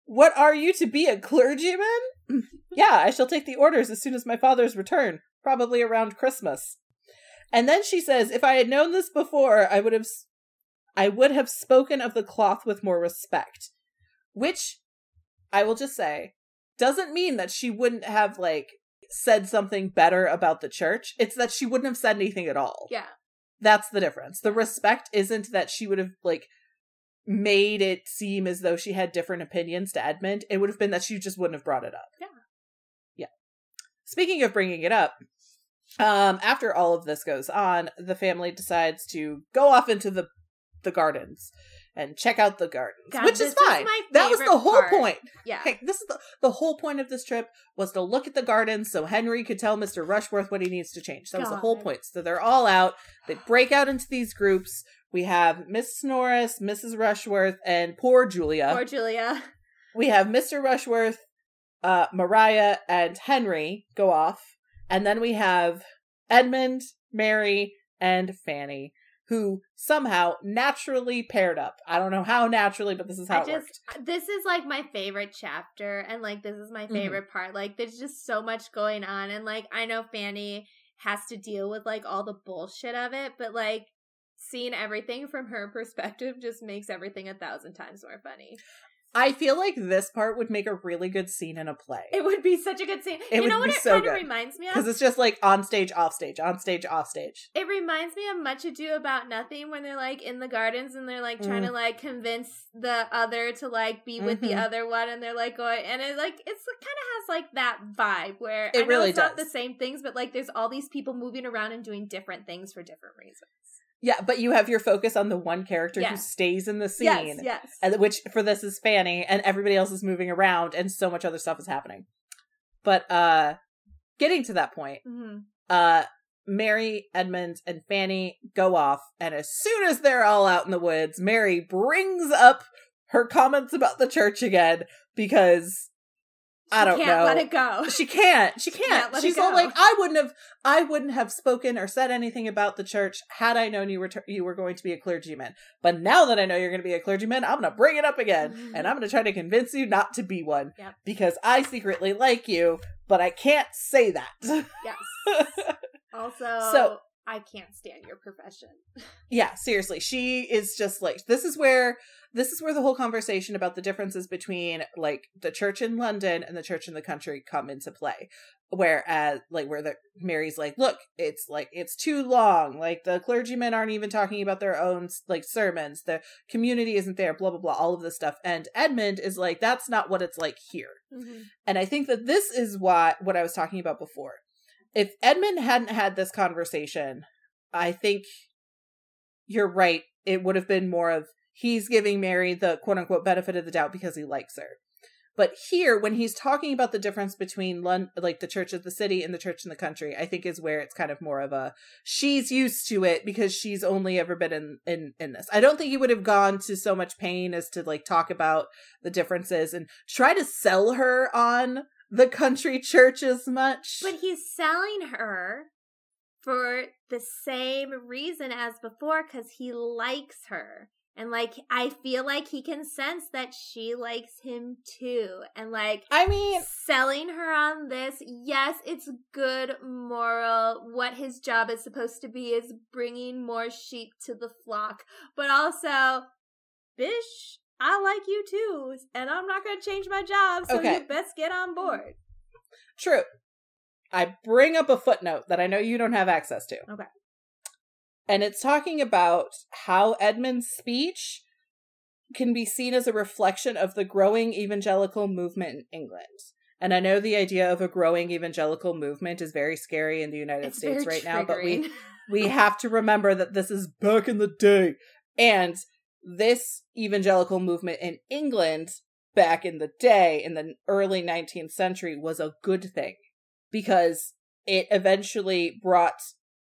What are you to be a clergyman? <laughs> yeah, I shall take the orders as soon as my father's return, probably around Christmas. And then she says, "If I had known this before, I would have, I would have spoken of the cloth with more respect." Which, I will just say, doesn't mean that she wouldn't have like said something better about the church. It's that she wouldn't have said anything at all. Yeah. That's the difference. The respect isn't that she would have like made it seem as though she had different opinions to Edmund. It would have been that she just wouldn't have brought it up. Yeah. Yeah. Speaking of bringing it up, um, after all of this goes on, the family decides to go off into the the gardens and check out the gardens, God, which is fine. that was the whole part. point. Yeah. Okay, this is the, the whole point of this trip was to look at the gardens so Henry could tell Mr. Rushworth what he needs to change. That was the whole point. So they're all out. They break out into these groups. We have Miss Norris, Mrs. Rushworth, and poor Julia. Poor Julia. we have Mr. Rushworth, uh, Maria, and Henry go off. And then we have Edmund, Mary, and Fanny, who somehow naturally paired up. I don't know how naturally, but this is how I it just worked. this is like my favorite chapter and like this is my Mhm. favorite part. Like there's just so much going on and like I know Fanny has to deal with like all the bullshit of it, but like seeing everything from her <laughs> perspective just makes everything a thousand times more funny. I feel like this part would make a really good scene in a play. It would be such a good scene. It you would know what be it so kind of reminds me of? Because it's just like on stage, off stage, on stage, off stage. It reminds me of Much Ado About Nothing when they're like in the gardens and they're like trying Mm. to like convince the other to like be with the Mhm. other one and they're like going and it like it's kind of has like that vibe where It I know really it's not the same things but like there's all these people moving around and doing different things for different reasons. Yeah, but you have your focus on the one character who stays in the scene. Yes, yes. and which for this is Fanny, and everybody else is moving around, and so much other stuff is happening. But uh getting to that point, hmm uh Mary, Edmund, and Fanny go off, and as soon as they're all out in the woods, Mary brings up her comments about the church again because I don't know. let it go. She can't. <laughs> She can't. can't let it She's all like, I wouldn't have. I wouldn't have spoken or said anything about the church had I known you were t- you were going to be a clergyman. But now that I know you're going to be a clergyman, I'm going to bring it up again, mm-hmm. and I'm going to try to convince you not to be one Yep. because I secretly like you, but I can't say that. Yes. <laughs> Also, So- I can't stand your profession. <laughs> Yeah, seriously. She is just like this is where this is where the whole conversation about the differences between like the church in London and the church in the country come into play. Whereas like where the Mary's like, look, it's like it's too long. Like the clergymen aren't even talking about their own like sermons. The community isn't there, blah blah blah, all of this stuff. And Edmund is like, that's not what it's like here. Mm-hmm. And I think that this is what what I was talking about before. If Edmund hadn't had this conversation, I think you're right. It would have been more of he's giving Mary the quote unquote benefit of the doubt because he likes her. But here, when he's talking about the difference between like the church of the city and the church in the country, I think is where it's kind of more of a she's used to it because she's only ever been in in in this. I don't think he would have gone to so much pain as to like talk about the differences and try to sell her on the country church as much. But he's selling her for the same reason as before because he likes her. And like, I feel like he can sense that she likes him too. And like, I mean, selling her on this, yes, it's good moral. What his job is supposed to be is bringing more sheep to the flock. But also, bish, I like you too. And I'm not going to change my job. So Okay. you best get on board. True. I bring up a footnote that I know you don't have access to. Okay. And it's talking about how Edmund's speech can be seen as a reflection of the growing evangelical movement in England. And I know the idea of a growing evangelical movement is very scary in the United It's States right now, but we we have to remember that this is back in the day. And this evangelical movement in England back in the day, in the early 19th century, was a good thing because it eventually brought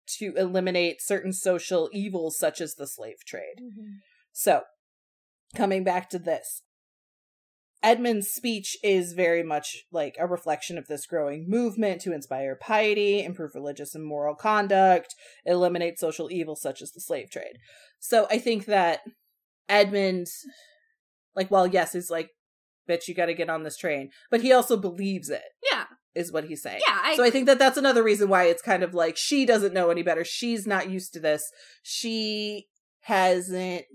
to eliminate certain social evils such as the slave trade. Mhm. So, coming back to this, Edmund's speech is very much like a reflection of this growing movement to inspire piety, improve religious and moral conduct, eliminate social evils such as the slave trade. So I think that Edmund, like, well, yes, is like, bitch, you got to get on this train, but he also believes it, Yeah. is what he's saying. Yeah. I So I think that that's another reason why it's kind of like she doesn't know any better. She's not used to this. She hasn't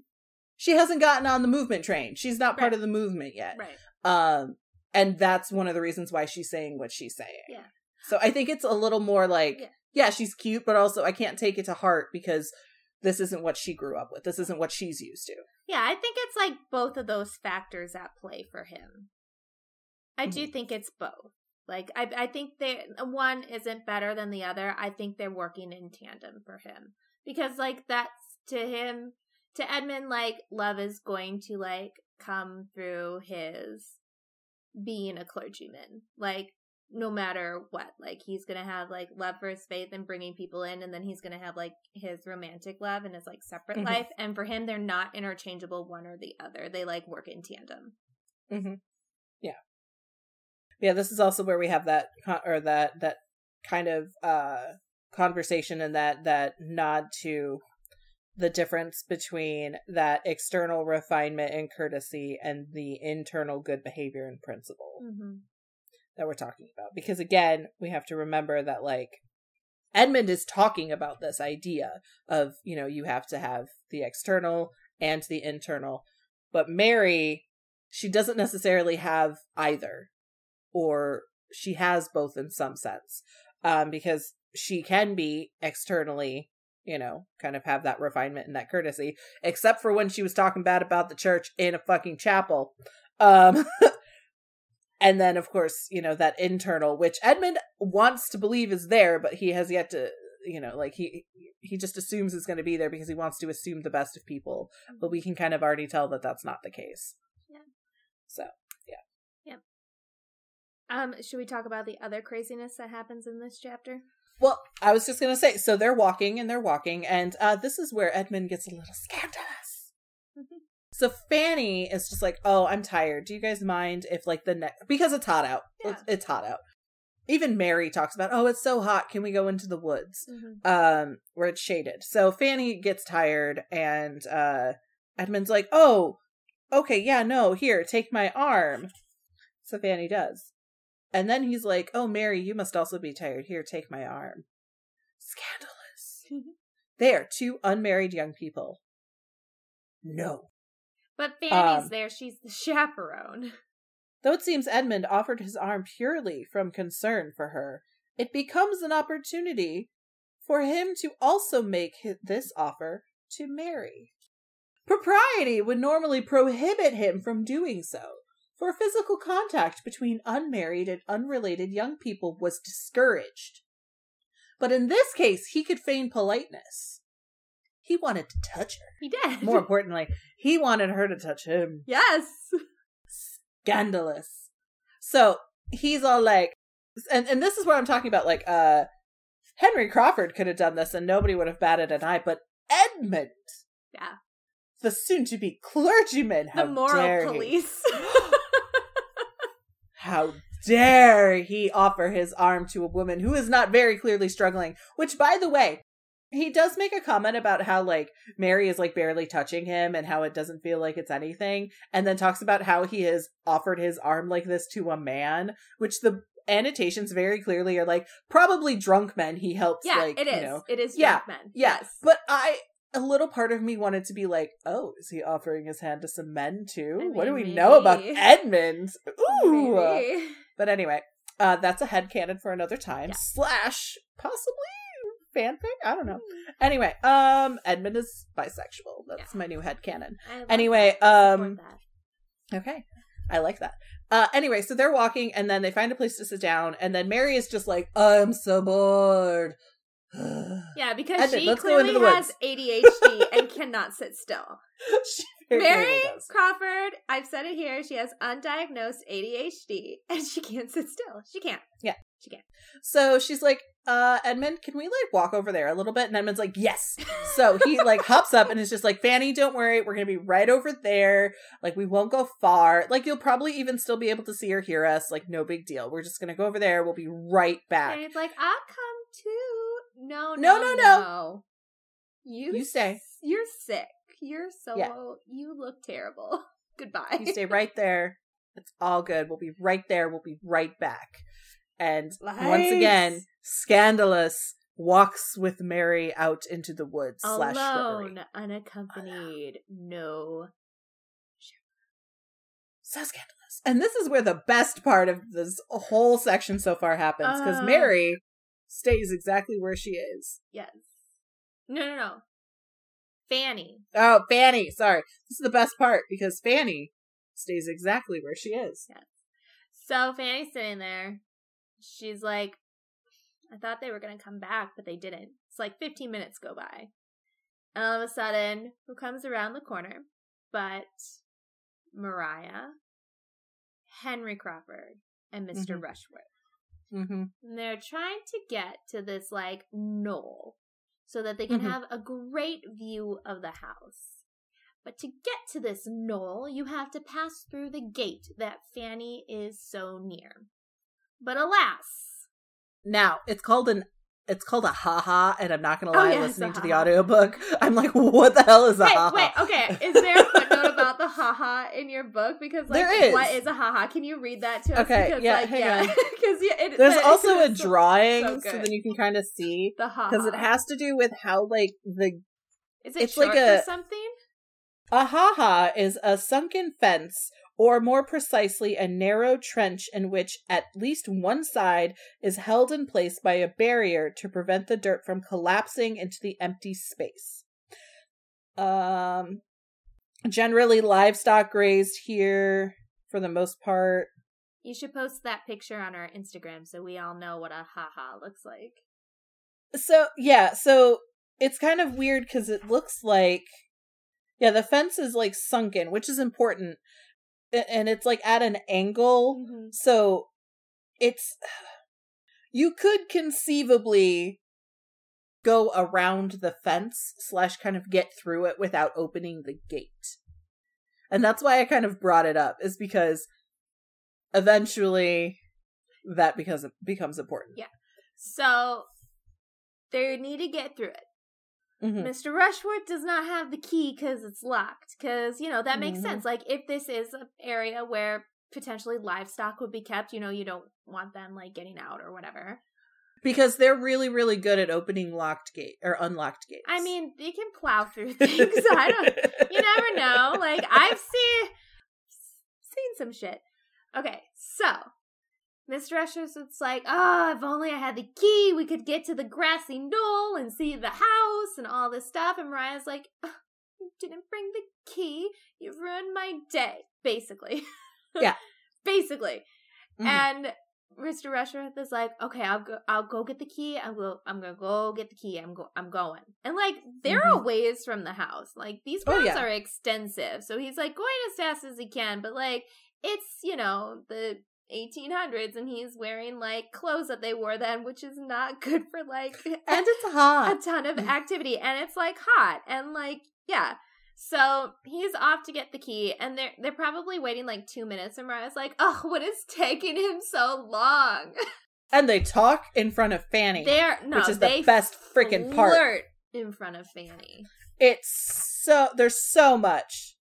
she hasn't gotten on the movement train. She's not part Right. of the movement yet. Right. Um and that's one of the reasons why she's saying what she's saying. Yeah. So I think it's a little more like Yeah. yeah, she's cute, but also I can't take it to heart because this isn't what she grew up with. This isn't what she's used to. Yeah, I think it's like both of those factors at play for him. I do Mm-hmm. think it's both. Like I I think they one isn't better than the other. I think they're working in tandem for him. Because like that's to him to Edmund like love is going to like come through his being a clergyman. Like no matter what, like he's gonna have like love for his faith and bringing people in, and then he's gonna have like his romantic love and his like separate Mhm. life. And for him, they're not interchangeable, one or the other. They like work in tandem. Mm-hmm. Yeah, yeah. This is also where we have that con- or that that kind of uh conversation and that that nod to the difference between that external refinement and courtesy and the internal good behavior and principle Mm-hmm. That we're talking about. Because again, we have to remember that like Edmund is talking about this idea of, you know, you have to have the external and the internal. But Mary, she doesn't necessarily have either. Or she has both in some sense. Um, because she can be externally, you know, kind of have that refinement and that courtesy, except for when she was talking bad about the church in a fucking chapel. Um <laughs> and then of course you know that internal which edmund wants to believe is there but he has yet to you know like he he just assumes it's going to be there because he wants to assume the best of people but we can kind of already tell that that's not the case Yeah. so yeah. Yep. Um, should we talk about the other craziness that happens in this chapter? well i was just going to say so they're walking and they're walking and uh this is where edmund gets a little scandalous. So fanny is just like oh i'm tired. Do you guys mind if like the next because it's hot out. Yeah. it's, it's hot out. Even mary talks about oh it's so hot. Can we go into the woods? Mm-hmm. um where it's shaded. So fanny gets tired and uh edmund's like oh okay yeah no here take my arm. So fanny does. And then he's like oh mary you must also be tired. Here take my arm. Scandalous. They are two unmarried young people. No. But Fanny's Um, there. She's the <laughs> chaperone. Though it seems Edmund offered his arm purely from concern for her, it becomes an opportunity for him to also make hi- this offer to Mary. Propriety would normally prohibit him from doing so, for physical contact between unmarried and unrelated young people was discouraged. But in this case, he could feign politeness. He wanted to touch her. He did. More <laughs> importantly, he wanted her to touch him Yes. scandalous. So he's all like, and and this is what I'm talking about. Like, uh, Henry Crawford could have done this, and nobody would have batted an eye. But Edmund, Yeah. the soon-to-be clergyman, how The moral dare he? police. <gasps> <laughs> How dare he offer his arm to a woman who is not very clearly struggling? Which, by the way, he does make a comment about how like Mary is like barely touching him and how it doesn't feel like it's anything, and then talks about how he has offered his arm like this to a man, which the annotations very clearly are like probably drunk men he helps yeah, like it is. you know It is Yeah, drunk men. yeah, Yes. but I a little part of me wanted to be like, oh, is he offering his hand to some men too? I what do we mean, know about maybe. Edmund? Ooh. Maybe. But anyway, uh, that's a head headcanon for another time. Yeah. Slash possibly fanfic? I don't know. Anyway, um Edmund is bisexual. That's Yeah. my new headcanon. I love Anyway, that. Um. Okay. I like that. Uh anyway, so they're walking and then they find a place to sit down and then Mary is just like, I'm so bored. <sighs> Yeah, because Edmund, she let's go into clearly has. ADHD <laughs> and cannot sit still. <laughs> Mary. Crawford, I've said it here, she has undiagnosed ADHD and she can't sit still. She can't. Yeah. She can't. So she's like, uh, Edmund, can we like walk over there a little bit? And Edmund's like, yes. So he like hops up and is just like, Fanny, don't worry. We're going to be right over there. Like, we won't go far. Like, you'll probably even still be able to see or hear us. Like, no big deal. We're just going to go over there. We'll be right back. And it's like, I'll come too. No, No, no, no, no, no. You, You stay. You're sick. You're so. Yeah. You look terrible. Goodbye. <laughs> You stay right there. It's all good. We'll be right there. We'll be right back. And once again, scandalous walks with Mary out into the woods slash Alone, shrubbery. unaccompanied. No. so scandalous. And this is where the best part of this whole section so far happens because Uh. Mary stays exactly where she is. Yes. No, no, no. Fanny. Oh, Fanny, sorry. This is the best part because Fanny stays exactly where she is. Yes. So Fanny's sitting there. She's like, I thought they were going to come back, but they didn't. It's like 15 minutes go by. And all of a sudden, who comes around the corner? But Maria, Henry Crawford, and mister Mhm. Rushworth. Mm-hmm. And they're trying to get to this like knoll so that they can Mhm. have a great view of the house. But to get to this knoll, you have to pass through the gate that Fanny is so near. But alas, Now, it's called an it's called a haha, and I'm not gonna Oh, lie, listening to the audiobook, I'm like, what the hell is a wait, haha? wait, okay. Is there a footnote about the haha in your book? Because like, There is. what is a haha? Can you read that to us? Okay, because, yeah, like, yeah, because <laughs> yeah, it, There's also a drawing so so, then you can kind of see the haha because it has to do with how like the Is it it's like a- for something? A haha is a sunken fence, or more precisely, a narrow trench in which at least one side is held in place by a barrier to prevent the dirt from collapsing into the empty space. Um, generally, livestock grazed here for the most part. You should post that picture on our Instagram so we all know what a haha looks like. So, yeah, so it's kind of weird because it looks like, yeah, the fence is like sunken, which is important. And it's like at an angle mm-hmm. So it's <sighs> you could conceivably go around the fence slash kind of get through it without opening the gate. And that's why I kind of brought it up, is because eventually that becomes becomes important. Yeah. So they need to get through it. Mhm. Mr. Rushworth does not have the key because it's locked. Because, you know, that makes Mhm. sense. Like, if this is an area where potentially livestock would be kept, you know, you don't want them, like, getting out or whatever. because they're really really good at opening locked gate or unlocked gates. I mean, they can plow through <laughs> things. I don't. You never know. Like I've <laughs> seen seen some shit. Okay, so Mr. Usher's it's like, oh, if only I had the key, we could get to the grassy knoll and see the house and all this stuff. And Maria's like, oh, you didn't bring the key. You've ruined my day, basically. <laughs> Yeah. basically. Mhm. And Mr. Rushworth is like, okay, I'll go. I'll go get the key. I'm go. I'm gonna go get the key. I'm go. I'm going. And like, they're a ways from the house. Like these Mm-hmm. Oh, yeah. are extensive, so he's like going as fast as he can. But like, it's you know the 1800s, and he's wearing like clothes that they wore then, which is not <laughs> good for like and <laughs> it's hot a ton of <laughs> activity and it's like hot and like yeah so he's off to get the key and they're they're probably waiting like two minutes and maria's like oh what is taking him so long And they talk in front of Fanny, they're no which is the best freaking part. flirt in front of fanny It's so there's so much.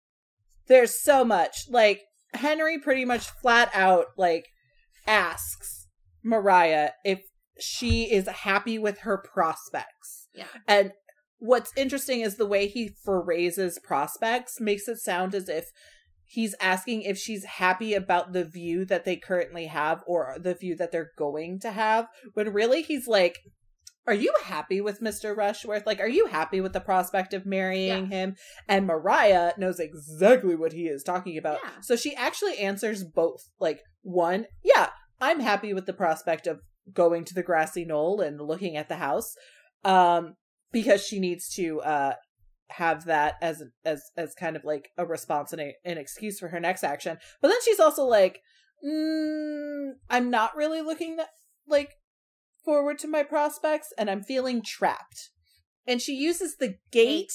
There's so much. Like Henry pretty much flat out like asks Maria if she is happy with her prospects. Yeah. And what's interesting is the way he phrases prospects makes it sound as if he's asking if she's happy about the view that they currently have or the view that they're going to have when really he's like are you happy with Mr. Rushworth? Like, are you happy with the prospect of marrying him? And Maria knows exactly what he is talking about. Yeah. So she actually answers both. Like, one, yeah, I'm happy with the prospect of going to the grassy knoll and looking at the house. Um, because she needs to uh have that as as as kind of like a response and a, an excuse for her next action. But then she's also like, mm, I'm not really looking that like forward to my prospects and I'm feeling trapped. And she uses the gate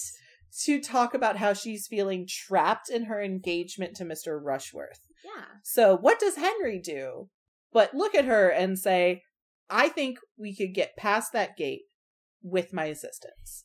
to talk about how she's feeling trapped in her engagement to Mr. Rushworth. yeah So, what does Henry do? But look at her and say, I think we could get past that gate with my assistance.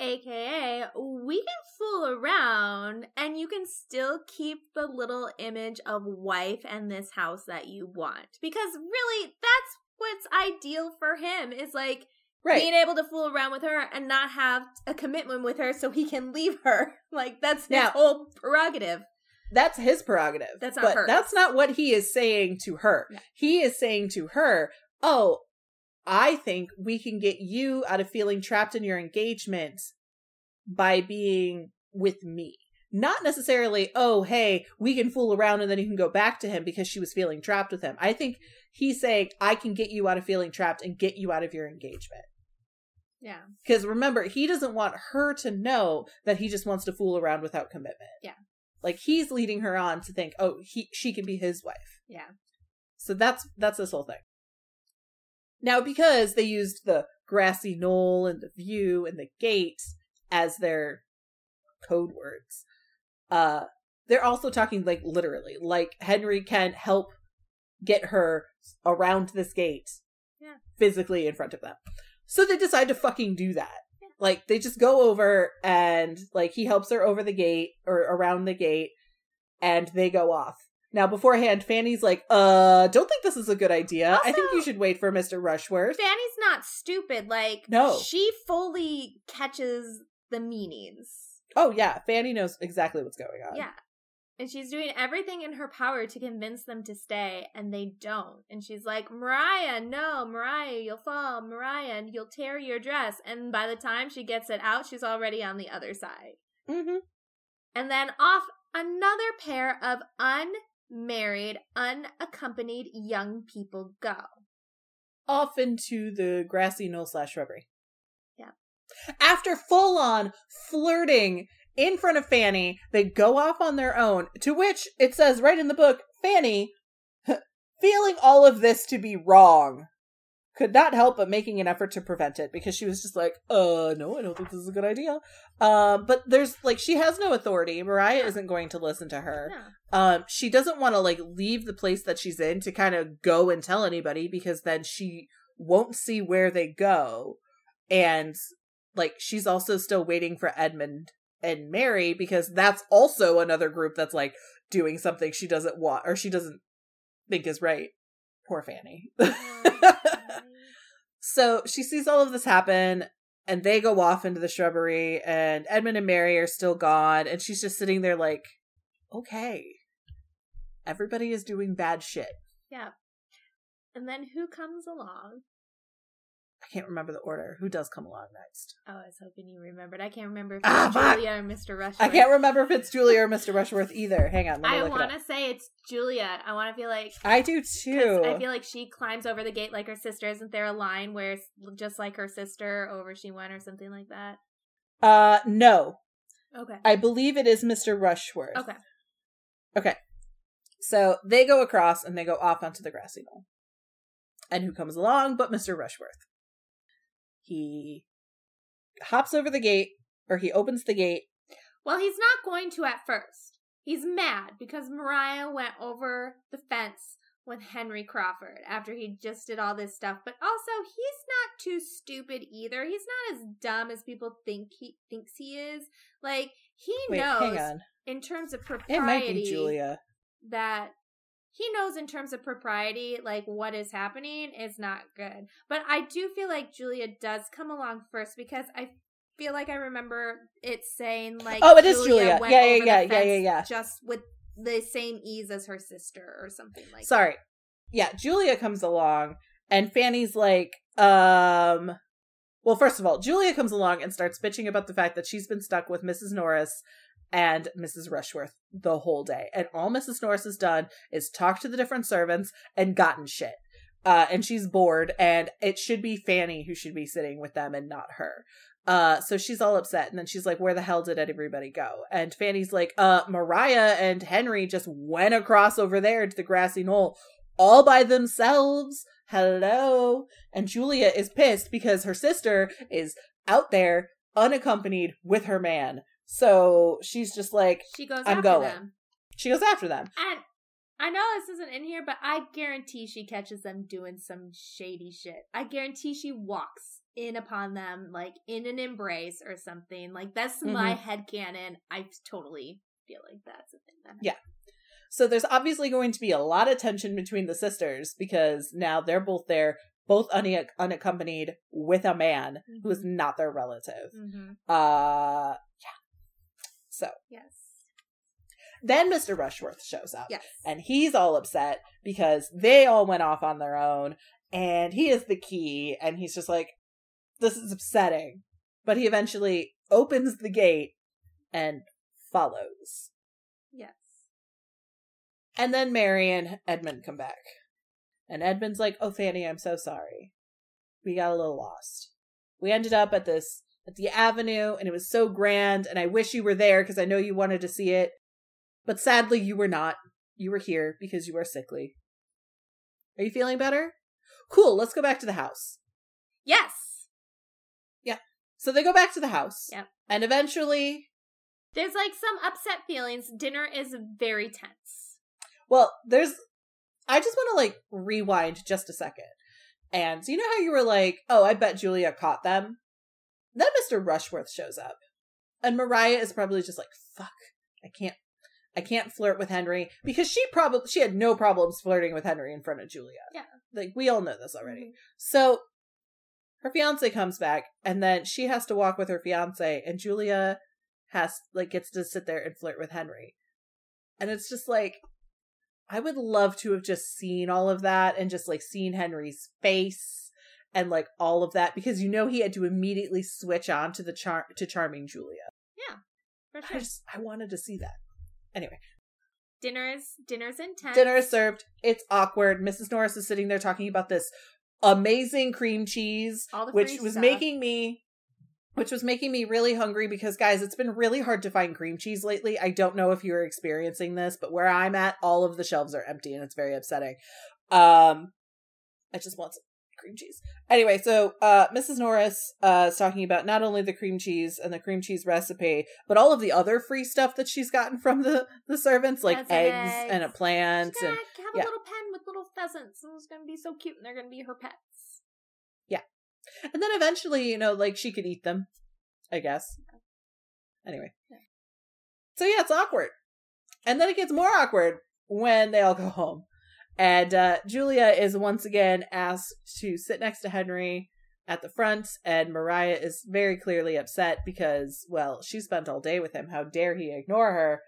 aka we can fool around and you can still keep the little image of wife and this house that you want because really that's what's ideal for him is like Right. being able to fool around with her and not have a commitment with her so he can leave her <laughs> like that's his Now- whole prerogative that's his prerogative. That's not but hers. that's not what he is saying to her. No. He is saying to her, "Oh, I think we can get you out of feeling trapped in your engagement by being with me." Not necessarily, "Oh, hey, we can fool around and then you can go back to him because she was feeling trapped with him." I think he's saying, "I can get you out of feeling trapped and get you out of your engagement." yeah Because remember, he doesn't want her to know that he just wants to fool around without commitment. Yeah. Like he's leading her on to think, oh, he she can be his wife. yeah So that's that's this whole thing. Now, because they used the grassy knoll and the view and the gate as their code words, uh, they're also talking like literally, like Henry can help get her around this gate Yeah. physically in front of them. So they decide to fucking do that. Like they just go over and like he helps her over the gate or around the gate and they go off. Now beforehand, Fanny's like, uh, don't think this is a good idea. I think you should wait for Mr. Rushworth. fanny's not stupid like No. she fully catches the meanings Oh yeah, Fanny knows exactly what's going on. Yeah. And she's doing everything in her power to convince them to stay, and they don't. And she's like, Maria, no, Maria, you'll fall. Maria, you'll tear your dress. And by the time she gets it out, she's already on the other side. Mm-hmm. And then off another pair of unmarried, unaccompanied young people go. Off into the grassy knoll slash shrubbery. After full on flirting in front of Fanny, they go off on their own, to which it says right in the book, Fanny, feeling all of this to be wrong, could not help but making an effort to prevent it because she was just like, uh, no, I don't think this is a good idea. Um, but there's like, she has no authority. Maria isn't going to listen to her. No. Um, she doesn't want to like leave the place that she's in to kind of go and tell anybody because then she won't see where they go. And like, she's also still waiting for Edmund and Mary because that's also another group that's like doing something she doesn't want or she doesn't think is right. Poor Fanny. <laughs> So she sees all of this happen and they go off into the shrubbery and Edmund and Mary are still gone and she's just sitting there like, okay. Everybody is doing bad shit. Yeah. And then who comes along? I can't remember the order. Who does come along next? Oh, I was hoping you remembered. I can't remember if Ah, it's fuck! Julia or Mr. Rushworth. I can't remember if it's Julia or Mr. Rushworth either. Hang on, let me I want to say it's Julia. I want to feel like I do too. I feel like she climbs over the gate like her sister. Isn't there a line where it's just like her sister over she went or something like that? uh no. Okay. I believe it is Mr. Rushworth. Okay. Okay. So they go across and they go off onto the grassy knoll. And who comes along but Mr. Rushworth? He hops over the gate, or he opens the gate. Well, he's not going to at first. He's mad because Maria went over the fence with Henry Crawford after he just did all this stuff. But also, he's not too stupid either. He's not as dumb as people think he thinks he is. Like he Wait, knows hang on. in terms of propriety. It might be Julia. that he knows in terms of propriety like what is happening is not good. But I do feel like Julia does come along first because I feel like I remember it saying like Oh, it is Julia. went Yeah, yeah, yeah, yeah, yeah, yeah. just with the same ease as her sister or something like that. Sorry. Yeah, Julia comes along and Fanny's like, um well, first of all, Julia comes along and starts bitching about the fact that she's been stuck with Mrs. Norris and Mrs. Rushworth the whole day. And all Mrs. Norris has done is talk to the different servants and gotten shit. Uh, and she's bored, and it should be Fanny who should be sitting with them and not her. Uh, so she's all upset, and then she's like, "Where the hell did everybody go?" And Fanny's like, "Uh, Maria and Henry just went across over there to the grassy knoll all by themselves. Hello." And Julia is pissed because her sister is out there unaccompanied with her man. So she's just like. She goes I'm after going. them. she goes after them. And I know this isn't in here, but I guarantee she catches them doing some shady shit. I guarantee she walks in upon them like in an embrace or something. Like that's my head headcanon. I totally feel like that's a thing that Yeah. So there's obviously going to be a lot of tension between the sisters because now they're both there, both une- unaccompanied with a man who is not their relative. Mm-hmm. Uh, yeah. So Yes. then Mr. Rushworth shows up. Yes. and he's all upset because they all went off on their own and he is the key and he's just like this is upsetting but he eventually opens the gate and follows yes. and then mary and edmund come back and edmund's like oh fanny i'm so sorry we got a little lost we ended up at this at the avenue and it was so grand and i wish you were there because i know you wanted to see it but sadly you were not you were here because you are sickly are you feeling better cool let's go back to the house Yes. Yeah. So they go back to the house Yep. and eventually There's like some upset feelings. Dinner is very tense. well there's i just want to like rewind just a second and you know how you were like oh i bet julia caught them then mr rushworth shows up. And maria is probably just like fuck i can't i can't flirt with henry because she probably she had no problems flirting with henry in front of julia. Yeah. like we all know this already. Mm-hmm. So her fiance comes back and then she has to walk with her fiance and Julia has like gets to sit there and flirt with Henry. And it's just like I would love to have just seen all of that and just like seen Henry's face and like all of that because you know he had to immediately switch on to the char- to charming Julia. For I just I wanted to see that. Anyway, Dinner is dinner's intense. dinner is served. It's awkward. Mrs. Norris is sitting there talking about this amazing cream cheese All the which was stuff. making me which was making me really hungry because guys it's been really hard to find cream cheese lately i don't know if you're experiencing this but where i'm at all of the shelves are empty and it's very upsetting um i just want some cream cheese anyway so uh mrs norris uh is talking about not only the cream cheese and the cream cheese recipe but all of the other free stuff that she's gotten from the the servants like Pheasant eggs, and a eggs. plant and have yeah. a little pen with little pheasants, and it's gonna be so cute, and they're gonna be her pets. Yeah, and then eventually, you know, like she could eat them, I guess. Anyway. Yeah. So yeah, it's awkward. And then it gets more awkward when they all go home. And uh, Julia is once again asked to sit next to Henry at the front, and Maria is very clearly upset because, well, she spent all day with him. How dare he ignore her?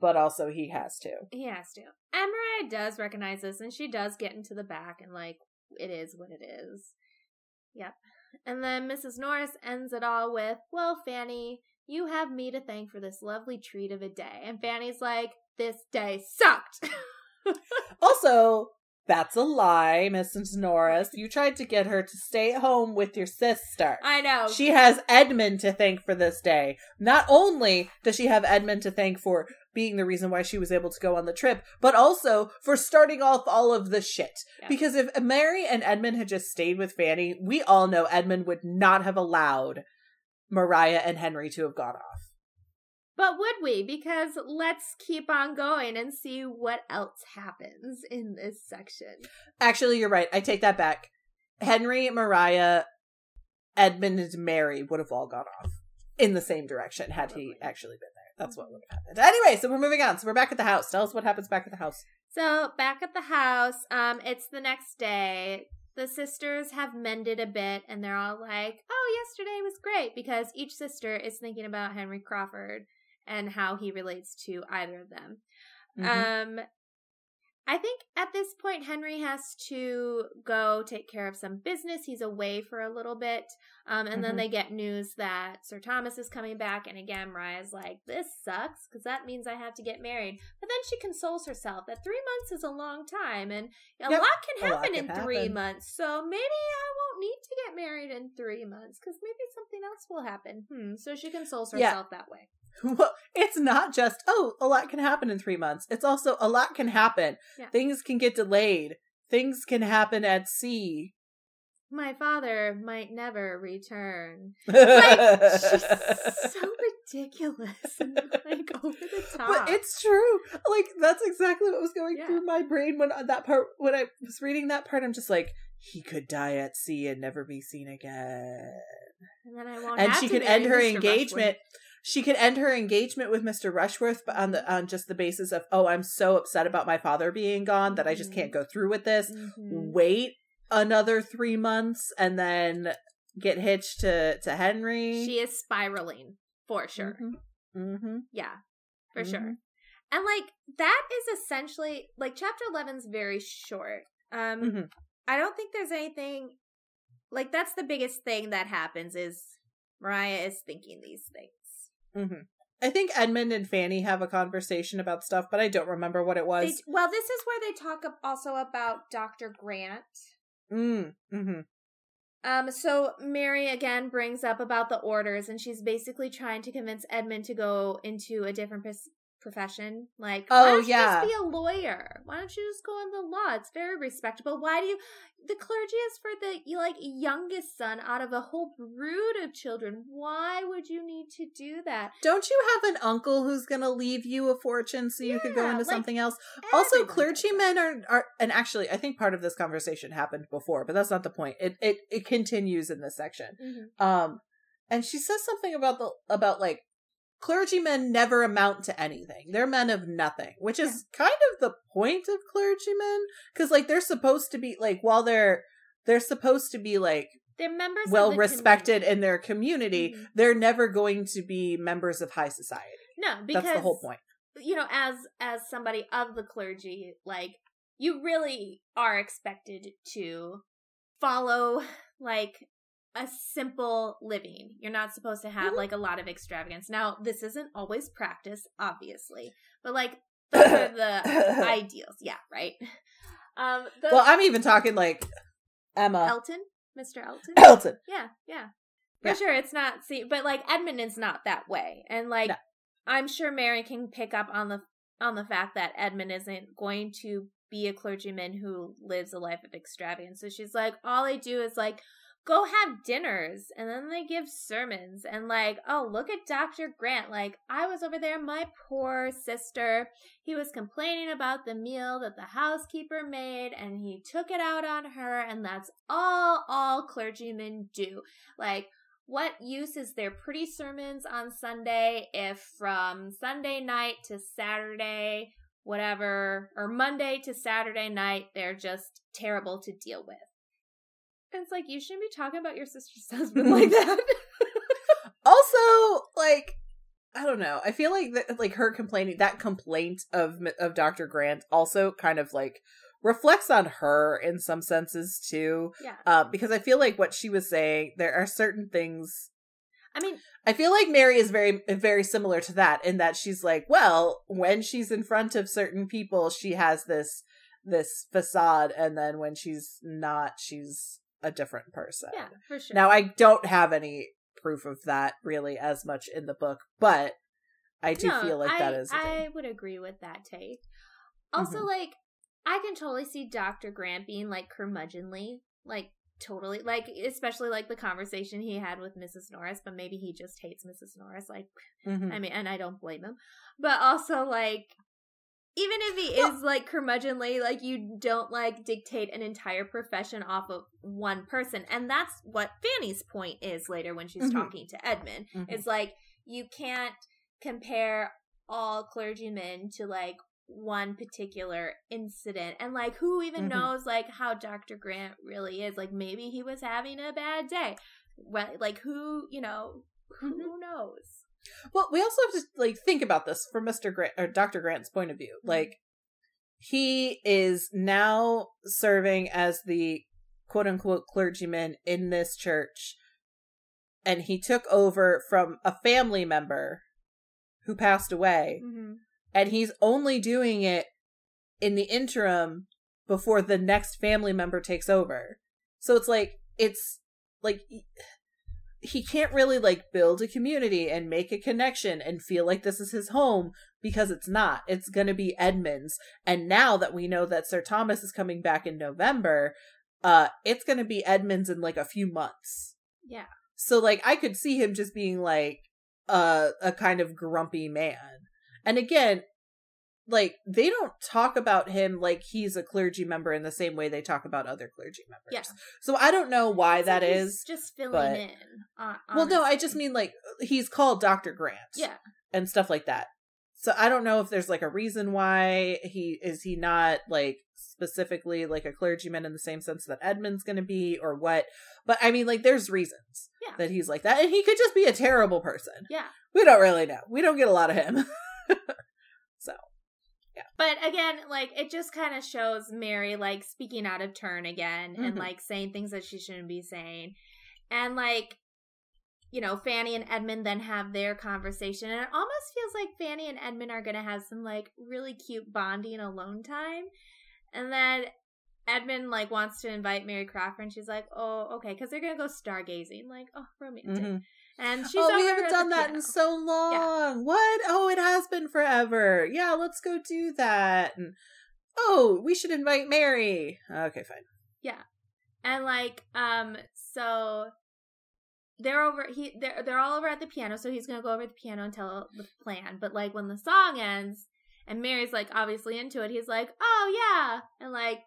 But also, he has to. He has to. And Maria does recognize this, and she does get into the back, and like, it is what it is. Yep. And then Mrs. Norris ends it all with, Well, Fanny, you have me to thank for this lovely treat of a day. And Fanny's like, This day sucked. <laughs> <laughs> Also, that's a lie, Mrs. Norris. You tried to get her to stay at home with your sister. I know. She has Edmund to thank for this day. Not only does she have Edmund to thank for being the reason why she was able to go on the trip, but also for starting off all of the shit. Yeah. Because if Mary and Edmund had just stayed with Fanny, we all know Edmund would not have allowed Maria and Henry to have gone off. But would we? Because let's keep on going and see what else happens in this section. Actually, you're right. I take that back. Henry, Maria, Edmund, and Mary would have all gone off in the same direction had he actually been there. That's what would have happened. Anyway, so we're moving on. So we're back at the house. Tell us what happens back at the house. So back at the house, um, it's the next day. The sisters have mended a bit and they're all like, Oh, yesterday was great because each sister is thinking about Henry Crawford and how he relates to either of them. Mhm. Um, I think at this point, Henry has to go take care of some business. He's away for a little bit. Um, and then Mhm. they get news that Sir Thomas is coming back. And again, Maria's like, this sucks because that means I have to get married. But then she consoles herself that three months is a long time and a Yep, lot can a lot happen can in three happen. months. So maybe I won't need to get married in three months because maybe something else will happen. Hmm. So she consoles Yeah. herself that way. <laughs> Well, it's not just, oh, a lot can happen in three months. It's also a lot can happen. Yeah. Things can get delayed. Things can happen at sea. My father might never return. but She's <laughs> so ridiculous and <laughs> like over the top. But it's true. Like that's exactly what was going Yeah. through my brain when uh, that part when I was reading that part. I'm just like, he could die at sea and never be seen again. and then I won't and she could end her engagement. She could end her engagement with Mr. Rushworth but on the on just the basis of, oh, I'm so upset about my father being gone that I just Mhm. can't go through with this. Mhm. Wait another three months and then get hitched to to Henry. She is spiraling for sure. Mm-hmm. Yeah, for Mhm. sure. And like that is essentially like chapter 11's very short. Um Mhm. I don't think there's anything like that's the biggest thing that happens is Maria is thinking these things. Hmm I think Edmund and Fanny have a conversation about stuff, but I don't remember what it They, was. well, this is where they talk also about Dr. Grant. Mm, hmm Um, so Mary again brings up about the orders, and she's basically trying to convince Edmund to go into a different pros- profession. Like, Oh, why don't you yeah. just be a lawyer? Why don't you just go in the law? It's very respectable. Why do you? The clergy is for the you like youngest son out of a whole brood of children. Why would you need to do that? Don't you have an uncle who's going to leave you a fortune so you could go into like, something else? Also, clergymen are, are, and actually, I think part of this conversation happened before, but that's not the point. It it it continues in this section. Mhm. Um, and she says something about the about like clergymen never amount to anything. They're men of nothing, which is kind of the point of clergymen because like they're supposed to be like while they're they're supposed to be like They're members of well the respected community. in their community. Mhm. They're never going to be members of high society. No, because That's the whole point. you know as as somebody of the clergy like you really are expected to follow like a simple living you're not supposed to have Mhm. like a lot of extravagance now this isn't always practice obviously but like <coughs> those are the <coughs> ideals yeah right <laughs> um the Well, I'm even talking like Emma elton mr elton Elton. yeah, yeah. For Yeah. sure it's not see but like Edmund is not that way. And like No. I'm sure Mary can pick up on the on the fact that Edmund isn't going to be a clergyman who lives a life of extravagance. So she's like, all I do is like go have dinners and then they give sermons and like, oh, look at Dr. Grant. Like, I was over there, my poor sister. He was complaining about the meal that the housekeeper made and he took it out on her and that's all all clergymen do. Like, what use is their pretty sermons on Sunday if from Sunday night to Saturday whatever, or Monday to Saturday night, they're just terrible to deal with. And it's like, you shouldn't be talking about your sister's <laughs> husband like that. <laughs> also, like, I don't know. I feel like that, like her complaining that complaint of of Dr. Grant also kind of like reflects on her in some senses too. Yeah. Uh, because I feel like what she was saying, there are certain things. I mean, I feel like Mary is very very similar to that in that she's like, well, when she's in front of certain people, she has this this facade, and then when she's not, she's a different person. Yeah, for sure. Now I don't have any proof of that really as much in the book, but I do no, feel like I, that is. I would agree with that take. Also, Mhm. like, I can totally see Dr. Grant being like curmudgeonly, like totally, like especially like the conversation he had with Mrs. Norris, but maybe he just hates Mrs. Norris. Like, Mhm. I mean, and I don't blame him, but also like. Even if he Well- is like curmudgeonly, like you don't like dictate an entire profession off of one person. And that's what Fanny's point is later when she's Mhm. talking to Edmund. Mhm. It's like you can't compare all clergymen to like one particular incident and like who even Mhm. knows like how Dr. Grant really is like maybe he was having a bad day What like who you know who Mhm. knows Well, we also have to like think about this from Mr. Grant or Dr. Grant's point of view. Mhm. Like he is now serving as the quote unquote clergyman in this church and he took over from a family member who passed away mm-hmm. and he's only doing it in the interim before the next family member takes over. So it's like it's like he can't really like build a community and make a connection and feel like this is his home because it's not. It's going to be Edmund's. And now that we know that Sir Thomas is coming back in November, uh it's going to be Edmund's in like a few months. yeah So like I could see him just being like a a kind of grumpy man. And again, like they don't talk about him like he's a clergy member in the same way they talk about other clergy members. Yeah. So I don't know why It's that like he's is. just filling but- in uh, Well, no, I just mean like he's called Dr. Grant. yeah And stuff like that. So I don't know if there's like a reason why he is he not like specifically like a clergyman in the same sense that Edmund's going to be or what. But I mean like there's reasons Yeah. that he's like that and he could just be a terrible person. yeah We don't really know. We don't get a lot of him. <laughs> But again, like it just kind of shows Mary like speaking out of turn again and Mhm. like saying things that she shouldn't be saying. And like you know, Fanny and Edmund then have their conversation and it almost feels like Fanny and Edmund are going to have some like really cute bonding alone time. And then Edmund like wants to invite Mary Crawford and she's like, "Oh, okay," cuz they're going to go stargazing. Like, "Oh, romantic." mhm. And she's oh, we haven't done that in so long. What? Oh, it has been forever. Yeah, let's go do that. And oh, we should invite Mary. Okay, fine. Yeah, and like um so they're over he they're they're all over at the piano so he's gonna go over the piano and tell the plan but like when the song ends and mary's like obviously into it he's like oh yeah and like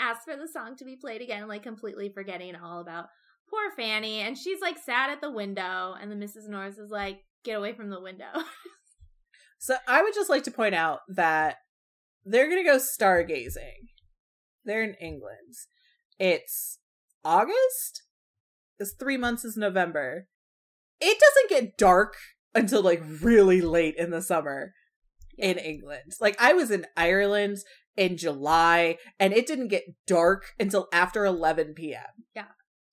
asks for the song to be played again like completely forgetting all about poor fanny and she's like sat at the window and the mrs norris is like get away from the window <laughs> So I would just like to point out that they're going to go stargazing. They're in England. It's August. It's three months is November. It doesn't get dark until like really late in the summer in England. Like I was in Ireland in July and it didn't get dark until after 11 p.m. Yeah.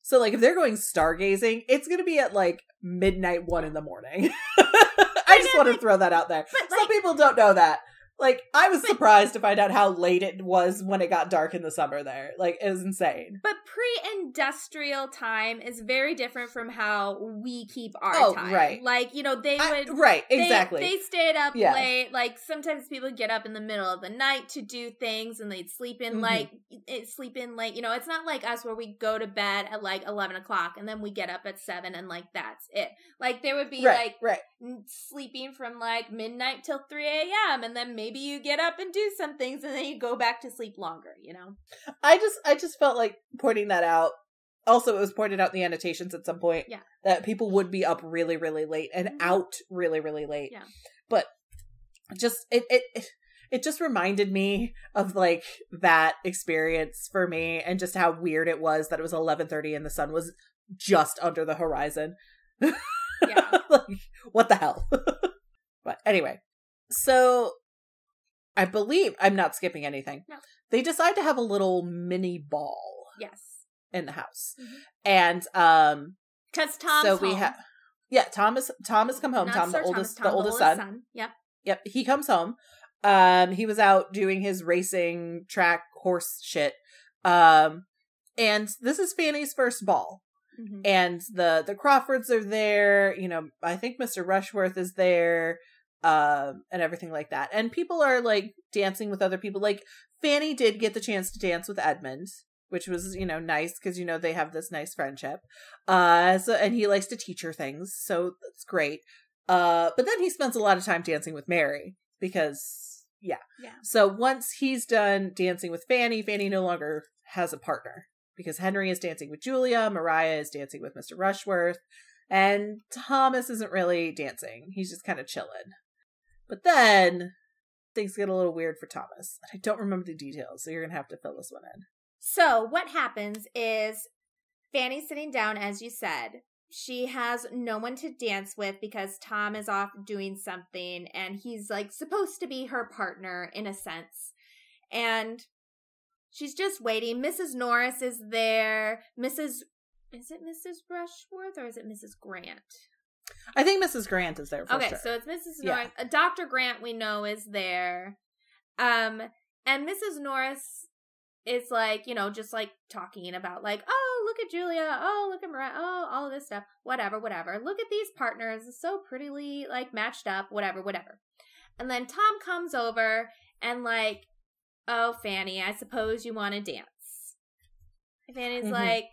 So like if they're going stargazing, it's going to be at like midnight 1 in the morning. <laughs> I just want to throw that out there. Some like- people don't know that. Like I was But- surprised to find out how late it was when it got dark in the summer there. Like it was insane. But pre-industrial time is very different from how we keep our Oh, time. right. Like, you know, they I- would right, they- exactly. They, stayed up Yeah. late. Like sometimes people get up in the middle of the night to do things and they'd sleep in Mhm. like sleep in late. You know, it's not like us where we go to bed at like eleven o'clock and then we get up at seven and like that's it. Like there would be right, like right. sleeping from like midnight till 3 a.m. and then maybe you get up and do some things and then you go back to sleep longer, you know? I just I just felt like pointing that out. Also, it was pointed out in the annotations at some point Yeah. that people would be up really, really late and Mhm. out really, really late. Yeah. But just it, it it it just reminded me of like that experience for me and just how weird it was that it was 11:30 and the sun was just under the horizon. Yeah. <laughs> like what the hell? <laughs> but anyway, so I believe I'm not skipping anything. No. They decide to have a little mini ball Yes. in the house. Mhm. And um Because Tom's so we have yeah, Thomas Thomas come home, Not Tom Sir the oldest Thomas, Tom, the oldest son. Yep. Yep, he comes home. Um, he was out doing his racing track horse shit. Um, and this is Fanny's first ball, Mhm. and the the Crawfords are there. You know, I think Mr. Rushworth is there, um, and everything like that. And people are like dancing with other people. Like Fanny did get the chance to dance with Edmund. Which was, you know, nice because you know they have this nice friendship. Uh so and he likes to teach her things, so that's great. Uh, but then he spends a lot of time dancing with Mary because, yeah. Yeah. So once he's done dancing with Fanny, Fanny no longer has a partner because Henry is dancing with Julia, Maria is dancing with Mr. Rushworth, and Thomas isn't really dancing. He's just kind of chilling. But then things get a little weird for Thomas. I don't remember the details, so you're going to have to fill this one in. So what happens is Fanny's sitting down, as you said. She has no one to dance with because Tom is off doing something and he's like supposed to be her partner in a sense. And she's just waiting. Mrs. Norris is there. Mrs. Is it Mrs. Rushworth or is it Mrs. Grant? I think Mrs. Grant is there for okay, sure. so it's Mrs. Yeah. Norris. Uh, Dr. Grant we know is there. Um and Mrs. Norris is like, you know, just like talking about like, oh, look at Julia. Oh, look at Maria. Oh, all of this stuff. Whatever, whatever. Look at these partners. So prettily like matched up, whatever, whatever. And then Tom comes over and like, oh, Fanny, I suppose you want to dance. And Fanny's Mhm. like,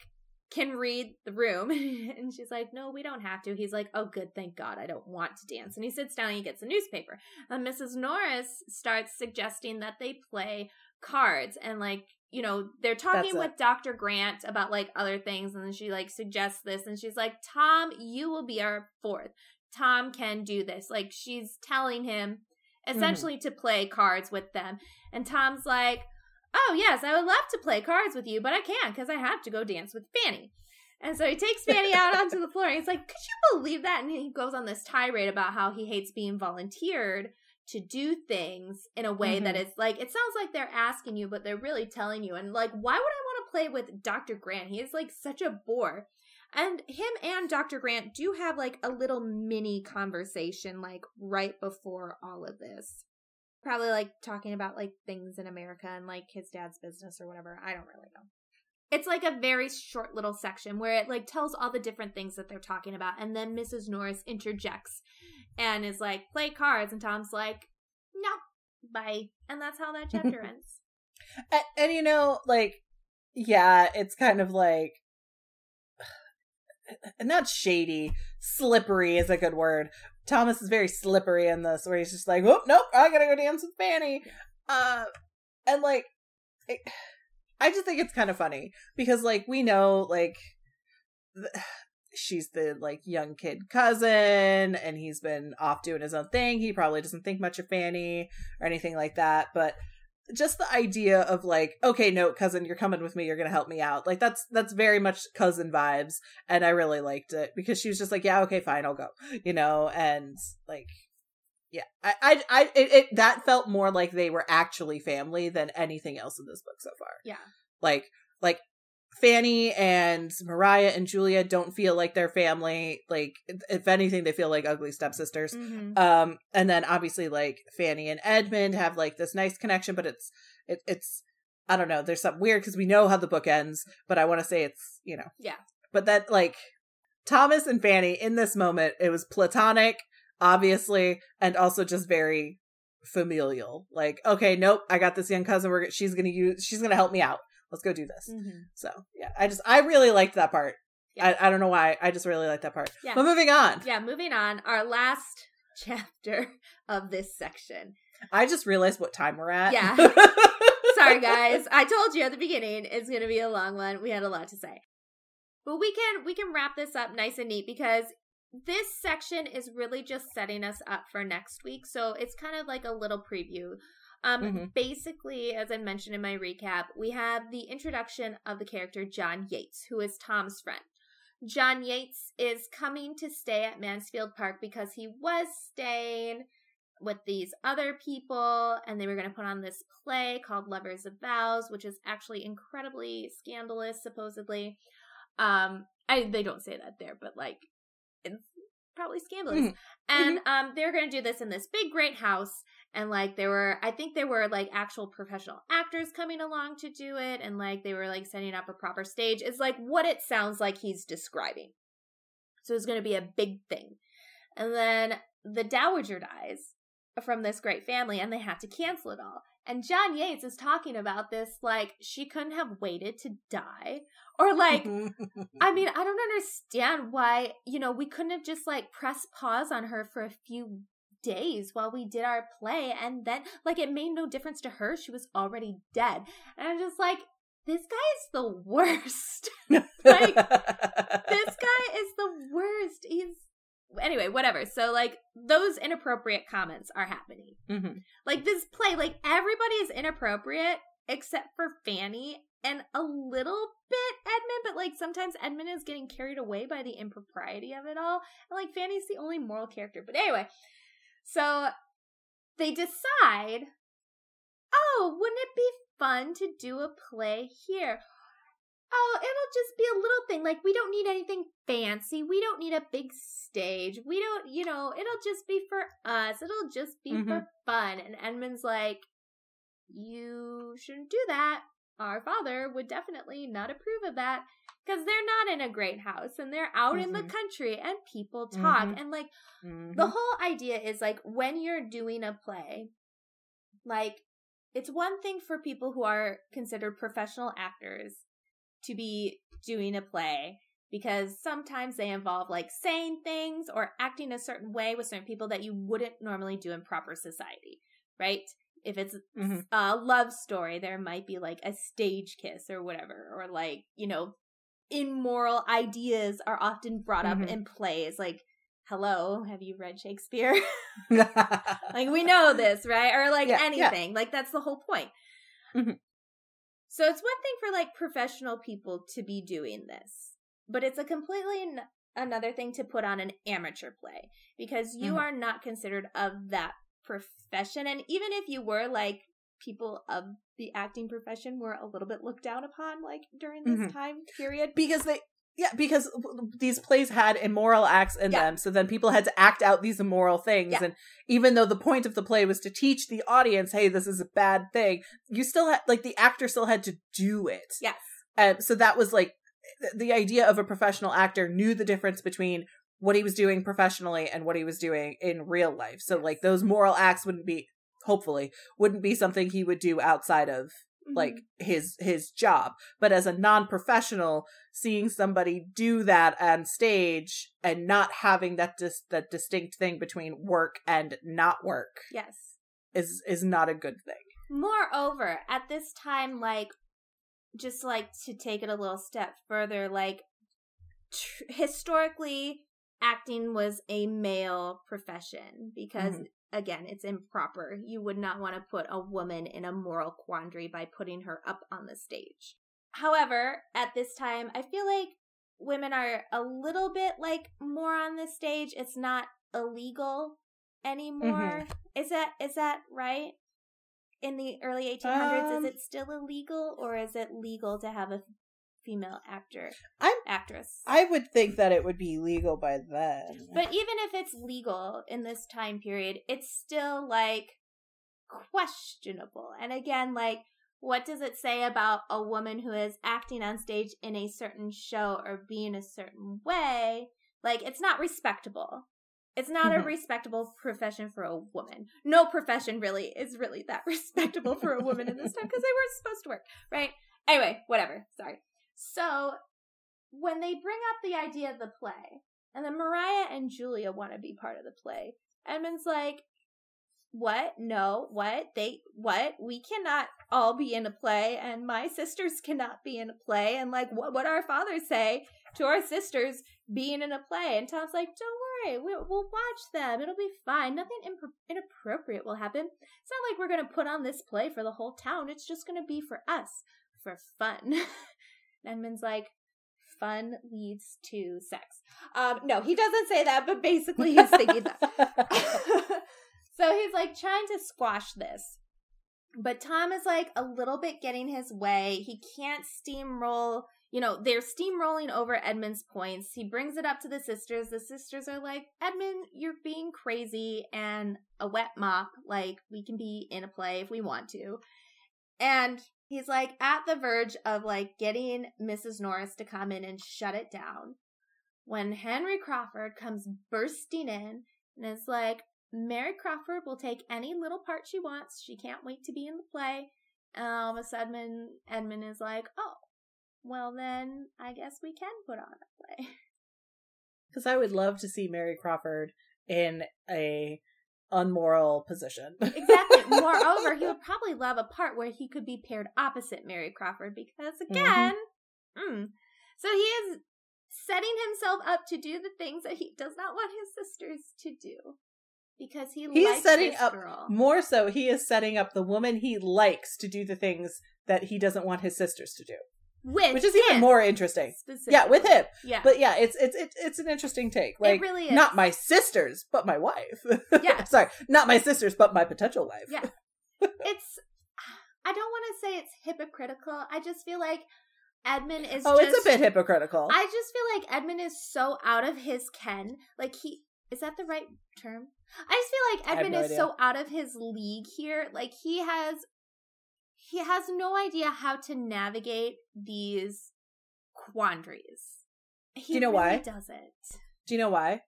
can read the room. <laughs> and she's like, no, we don't have to. He's like, oh, good, thank God, I don't want to dance. And he sits down and he gets a newspaper. And Mrs. Norris starts suggesting that they play cards and like, you know, they're talking That's it. with Dr. Grant about like other things. And then she like suggests this and she's like, Tom, you will be our fourth. Tom can do this. Like she's telling him mm-hmm. essentially to play cards with them. And Tom's like, oh yes, I would love to play cards with you, but I can't because I have to go dance with Fanny. And so he takes Fanny out onto the floor and he's like, could you believe that? And he goes on this tirade about how he hates being volunteered to do things in a way that Mhm. is like, it sounds like they're asking you, but they're really telling you. And like, why would I want to play with Dr. Grant? He is like such a bore. And him and Dr. Grant do have like a little mini conversation like right before all of this probably like talking about like things in America and like his dad's business or whatever. I don't really know. It's like a very short little section where it like tells all the different things that they're talking about and then Mrs. Norris interjects and is like play cards and Tom's like no bye and that's how that chapter <laughs> ends. and, and you know, like, yeah, it's kind of like, <sighs> and not shady, slippery is a good word. Thomas is very slippery in this, where he's just like, "Whoop, nope, I gotta go dance with Fanny," uh, and like, it, I just think it's kind of funny because, like, we know, like, she's the like young kid cousin, and he's been off doing his own thing. He probably doesn't think much of Fanny or anything like that, but just the idea of like okay no cousin you're coming with me you're gonna help me out like that's that's very much cousin vibes and i really liked it because she was just like yeah okay fine i'll go you know and like yeah i i, I it, it that felt more like they were actually family than anything else in this book so far Yeah. like like fanny and maria and julia don't feel like they're family. Like if anything they feel like ugly stepsisters. Mhm. um and then obviously like fanny and edmund have like this nice connection but it's it, it's i don't know there's something weird because we know how the book ends but i want to say it's you know. Yeah. but that like thomas and fanny in this moment it was platonic obviously and also just very familial. Like okay nope i got this young cousin we're she's gonna use she's gonna help me out let's go do this Mhm. so yeah i just i really liked that part Yeah. I, I don't know why i just really like that part Yeah. but moving on Yeah, moving on. Our last <laughs> chapter of this section. I just realized what time we're at. Yeah. <laughs> Sorry, guys. I told you at the beginning it's going to be a long one. We had a lot to say, but we can we can wrap this up nice and neat because this section is really just setting us up for next week. So it's kind of like a little preview Um, Mhm. basically, as I mentioned in my recap, we have the introduction of the character John Yates, who is Tom's friend. John Yates is coming to stay at Mansfield Park because he was staying with these other people and they were going to put on this play called Lovers of Vows, which is actually incredibly scandalous, supposedly. Um, I they don't say that there, but like it's probably scandalous. Mhm. And um, they were going to do this in this big, great house, and like there were, I think there were like actual professional actors coming along to do it, and like they were like setting up a proper stage. It's like what it sounds like he's describing. So it's going to be a big thing, and then the dowager dies from this great family, and they had to cancel it all. And John Yates is talking about this like she couldn't have waited to die, or like I mean, <laughs> I don't understand why, you know, we couldn't have just like pressed pause on her for a few days while we did our play and then like it made no difference to her. She was already dead. And I'm just like, this guy is the worst. <laughs> like, this <laughs> guy is the worst. He's anyway, whatever. So like those inappropriate comments are happening. Mhm. Like this play, like everybody is inappropriate except for Fanny and a little bit Edmund, but like sometimes Edmund is getting carried away by the impropriety of it all. And like Fanny's the only moral character. But anyway, so they decide, oh, wouldn't it be fun to do a play here? Oh, it'll just be a little thing. Like, we don't need anything fancy. We don't need a big stage. We don't, you know, it'll just be for us. It'll just be mm-hmm. for fun. And Edmund's like, you shouldn't do that. Our father would definitely not approve of that because they're not in a great house and they're out in the Mhm. country and people talk. Mhm. And like, Mhm. the whole idea is like when you're doing a play, like it's one thing for people who are considered professional actors to be doing a play because sometimes they involve like saying things or acting a certain way with certain people that you wouldn't normally do in proper society, right? If it's Mhm. a love story, there might be like a stage kiss or whatever, or like, you know, immoral ideas are often brought up Mhm. in plays. Like, hello, have you read Shakespeare? <laughs> <laughs> like, we know this, right? Or like Yeah, yeah. anything. Like, that's the whole point. Mhm. So it's one thing for like professional people to be doing this, but it's a completely n- another thing to put on an amateur play because you Mhm. are not considered of that profession. And even if you were like people of the acting profession were a little bit looked down upon like during this Mhm. time period. because they yeah because these plays had immoral acts in Yeah. them so then people had to act out these immoral things Yeah. and even though the point of the play was to teach the audience hey this is a bad thing you still had like the actor still had to do it Yes. and so that was like th- the idea of a professional actor knew the difference between what he was doing professionally and what he was doing in real life so like those moral acts wouldn't be hopefully wouldn't be something he would do outside of like Mm-hmm. his his job but as a non-professional seeing somebody do that on stage and not having that dis- that distinct thing between work and not work yes. is is not a good thing Moreover, at this time, like, just like to take it a little step further, like, tr- historically, acting was a male profession because, Mhm. Again, it's improper. You would not want to put a woman in a moral quandary by putting her up on the stage. However, at this time, I feel like women are a little bit like more on the stage. It's not illegal anymore. Is that is that right? In the early 1800s, Um, is it still illegal, or is it legal to have a female actor I'm- actress? i would think that it would be legal by then but even if it's legal in this time period, it's still like questionable. And again, like what does it say about a woman who is acting on stage in a certain show or being a certain way? Like it's not respectable. It's not Mhm. a respectable profession for a woman. No profession really is really that <laughs> respectable for a woman in this time because they were supposed to work, right? Anyway, whatever. Sorry. So when they bring up the idea of the play, and then Maria and Julia want to be part of the play, Edmund's like, what? No, what? They, what? We cannot all be in a play, and my sisters cannot be in a play. And like, what would our fathers say to our sisters being in a play? And Tom's like, don't worry, we'll, we'll watch them. It'll be fine. Nothing inappropriate will happen. It's not like we're going to put on this play for the whole town. It's just going to be for us, for fun. <laughs> Edmund's like, fun leads to sex. Um, no, he doesn't say that, but basically he's thinking that. <laughs> so he's like trying to squash this. But Tom is like a little bit getting his way. He can't steamroll, you know, they're steamrolling over Edmund's points. He brings it up to the sisters. The sisters are like, Edmund, you're being crazy and a wet mop. Like, we can be in a play if we want to. And he's like at the verge of like getting Mrs. Norris to come in and shut it down when Henry Crawford comes bursting in and is like, Mary Crawford will take any little part she wants. She can't wait to be in the play. And all of a sudden, Edmund is like, oh, well, then I guess we can put on a play. <laughs> Because I would love to see Mary Crawford in a unmoral position. <laughs> exactly. Moreover, he would probably love a part where he could be paired opposite Mary Crawford because, again, mm-hmm. mm, so he is setting himself up to do the things that he does not want his sisters to do because he he's setting up girl. more so he is setting up the woman he likes to do the things that he doesn't want his sisters to do with which is even more interesting yeah with him yeah but yeah it's it's it's, it's an interesting take like it really is. not my sisters but my wife <laughs> yeah sorry not my sisters but my potential wife yeah <laughs> it's i don't want to say it's hypocritical i just feel like Edmund is Oh, just, it's a bit hypocritical. I just feel like Edmund is so out of his ken. Like he is that the right term? I just feel like Edmund no is idea. so out of his league here. Like he has he has no idea how to navigate these quandaries. He Do you know really why? Doesn't. Do you know why?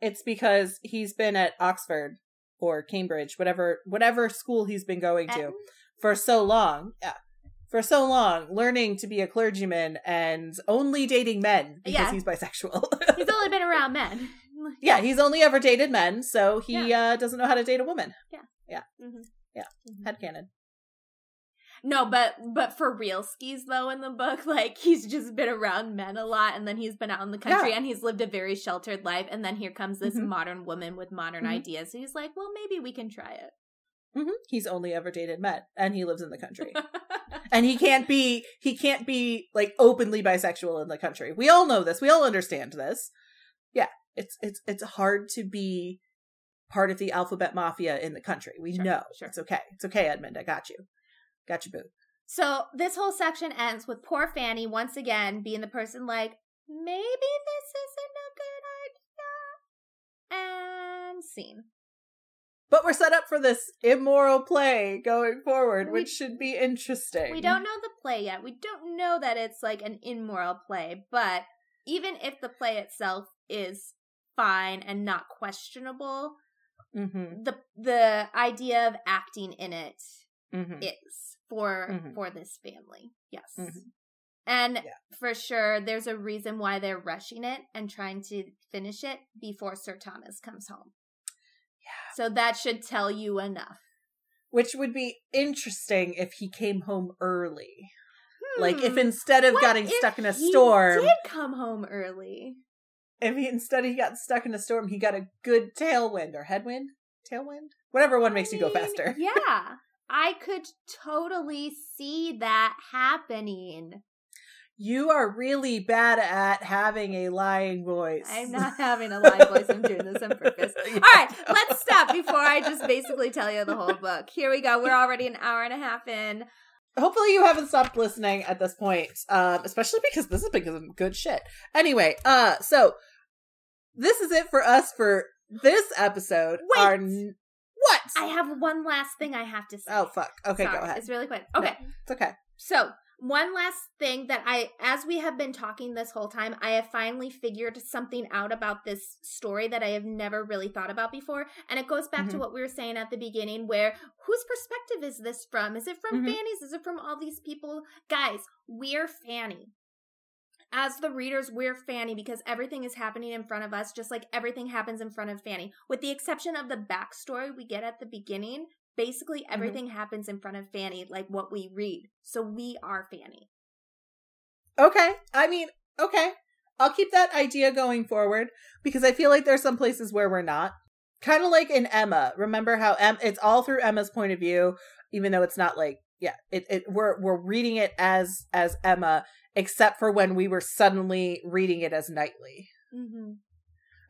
It's because he's been at Oxford or Cambridge, whatever whatever school he's been going to for so long. Yeah for so long learning to be a clergyman and only dating men because yeah. he's bisexual. he's only been <laughs> around men. <laughs> Yeah, he's only ever dated men, so he yeah. uh, doesn't know how to date a woman. Yeah. Yeah. Mm-hmm. Yeah. Mm-hmm. Headcanon. No, but but for real skis though in the book, <laughs> like he's just been around men a lot and then he's been out in the country yeah. and he's lived a very sheltered life and then here comes this mm-hmm. modern woman with modern mm-hmm. ideas. So he's like, well, maybe we can try it. Mm-hmm. He's only ever dated men, and he lives in the country, <laughs> and he can't be he can't be like openly bisexual in the country. We all know this. We all understand this. Yeah, it's it's it's hard to be part of the alphabet mafia in the country. We sure, know sure. it's okay. It's okay, Edmund. I got you. Got you, boo. So this whole section ends with poor Fanny once again being the person like, maybe this isn't a good idea. And scene. But we're set up for this immoral play going forward, we, which should be interesting. We don't know the play yet. We don't know that it's like an immoral play, but even if the play itself is fine and not questionable, mm-hmm. the the idea of acting in it mm-hmm. is for mm-hmm. for this family. Yes. Mm-hmm. And yeah. for sure, there's a reason why they're rushing it and trying to finish it before Sir Thomas comes home. Yeah. So that should tell you enough. Which would be interesting if he came home early. Hmm. Like if hmm. instead of what getting stuck in a storm, He did come home early. If he instead he got stuck in a storm, he got a good tailwind or headwind, tailwind, whatever one I makes mean, you go faster. <laughs> yeah, I could totally see that happening. You are really bad at having a lying voice. I'm not <laughs> having a lying voice. I'm doing this on purpose. <laughs> All right, let's stop before I just basically tell you the whole book. Here we go. We're already an hour and a half in. Hopefully, you haven't stopped listening at this point, um, especially because this is because of good shit. Anyway, uh, so this is it for us for this episode. Wait. Our what? I have one last thing I have to say. Oh fuck. Okay, Sorry, go ahead. It's really quick. Okay, no, it's okay. So one last thing that I, as we have been talking this whole time, I have finally figured something out about this story that I have never really thought about before. And it goes back mm-hmm. to what we were saying at the beginning, where whose perspective is this from? Is it from mm-hmm. Fanny's? Is it from all these people? Guys, we're Fanny. As the readers, we're Fanny because everything is happening in front of us, just like everything happens in front of Fanny. With the exception of the backstory we get at the beginning, basically Mm-hmm. everything happens in front of Fanny, like what we read. So we are Fanny. Okay. I mean, okay. I'll keep that idea going forward because I feel like there's some places where we're not. Kind of like in Emma. Remember how em- it's all through Emma's point of view, even though it's not like yeah, it, it we're we're reading it as as Emma, except for when we were suddenly reading it as Knightley. Mm-hmm.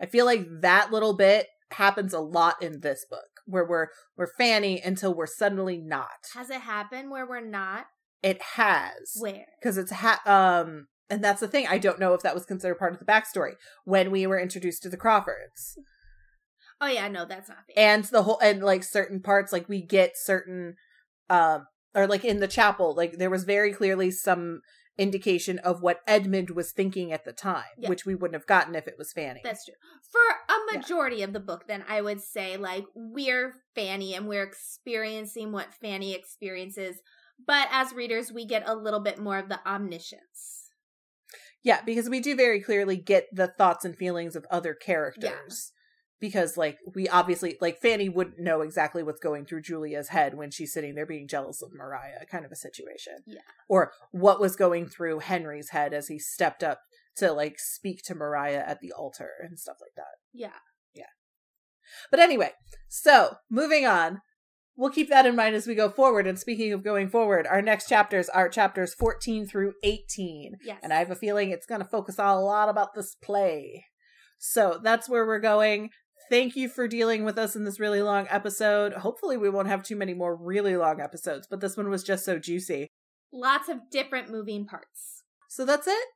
I feel like that little bit happens a lot in this book, where we're we're Fanny until we're suddenly not. Has it happened where we're not? It has Where? because it's ha- um and that's the thing i don't know if that was considered part of the backstory when we were introduced to the crawfords Oh yeah, no, that's not fair. and the whole and like certain parts like we get certain um or like in the chapel like there was very clearly some indication of what edmund was thinking at the time Yeah. which we wouldn't have gotten if it was fanny That's true. For a Yeah. majority of the book, then I would say like we're Fanny and we're experiencing what Fanny experiences. But as readers, we get a little bit more of the omniscience. yeah because we do very clearly get the thoughts and feelings of other characters because like we obviously like fanny wouldn't know exactly what's going through julia's head when she's sitting there being jealous of maria kind of a situation Yeah. or what was going through henry's head as he stepped up to like speak to maria at the altar and stuff like that Yeah. Yeah. But anyway so moving on we'll keep that in mind as we go forward and speaking of going forward our next chapters are chapters 14 through 18 Yes. and I have a feeling it's going to focus a lot about this play. So that's where we're going. Thank you for dealing with us in this really long episode. Hopefully, we won't have too many more really long episodes, but this one was just so juicy. Lots of different moving parts. So that's it.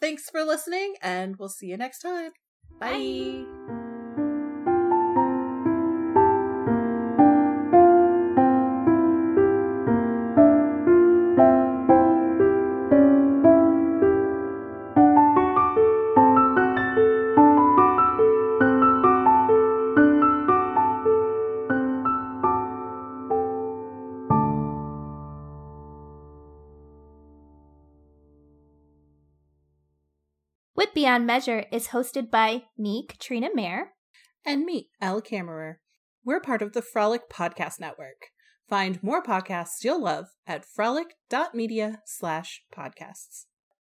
Thanks for listening, and we'll see you next time. Bye. Wit Beyond Measure is hosted by me, Katrina Mayer. And me, Al Kammerer. We're part of the Frolic Podcast Network. Find more podcasts you'll love at frolic.media slash podcasts.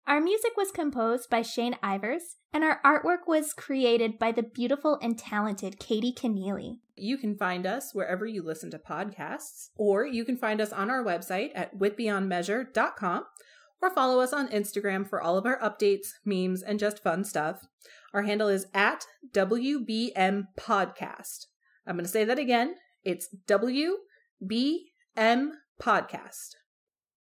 Our music was composed by Shane Ivers, and our artwork was created by the beautiful and talented Katie Keneally. You can find us wherever you listen to podcasts, or you can find us on our website at witbeyondmeasure.com, or follow us on Instagram for all of our updates, memes, and just fun stuff. Our handle is at WBM Podcast. I'm going to say that again. It's WBM Podcast.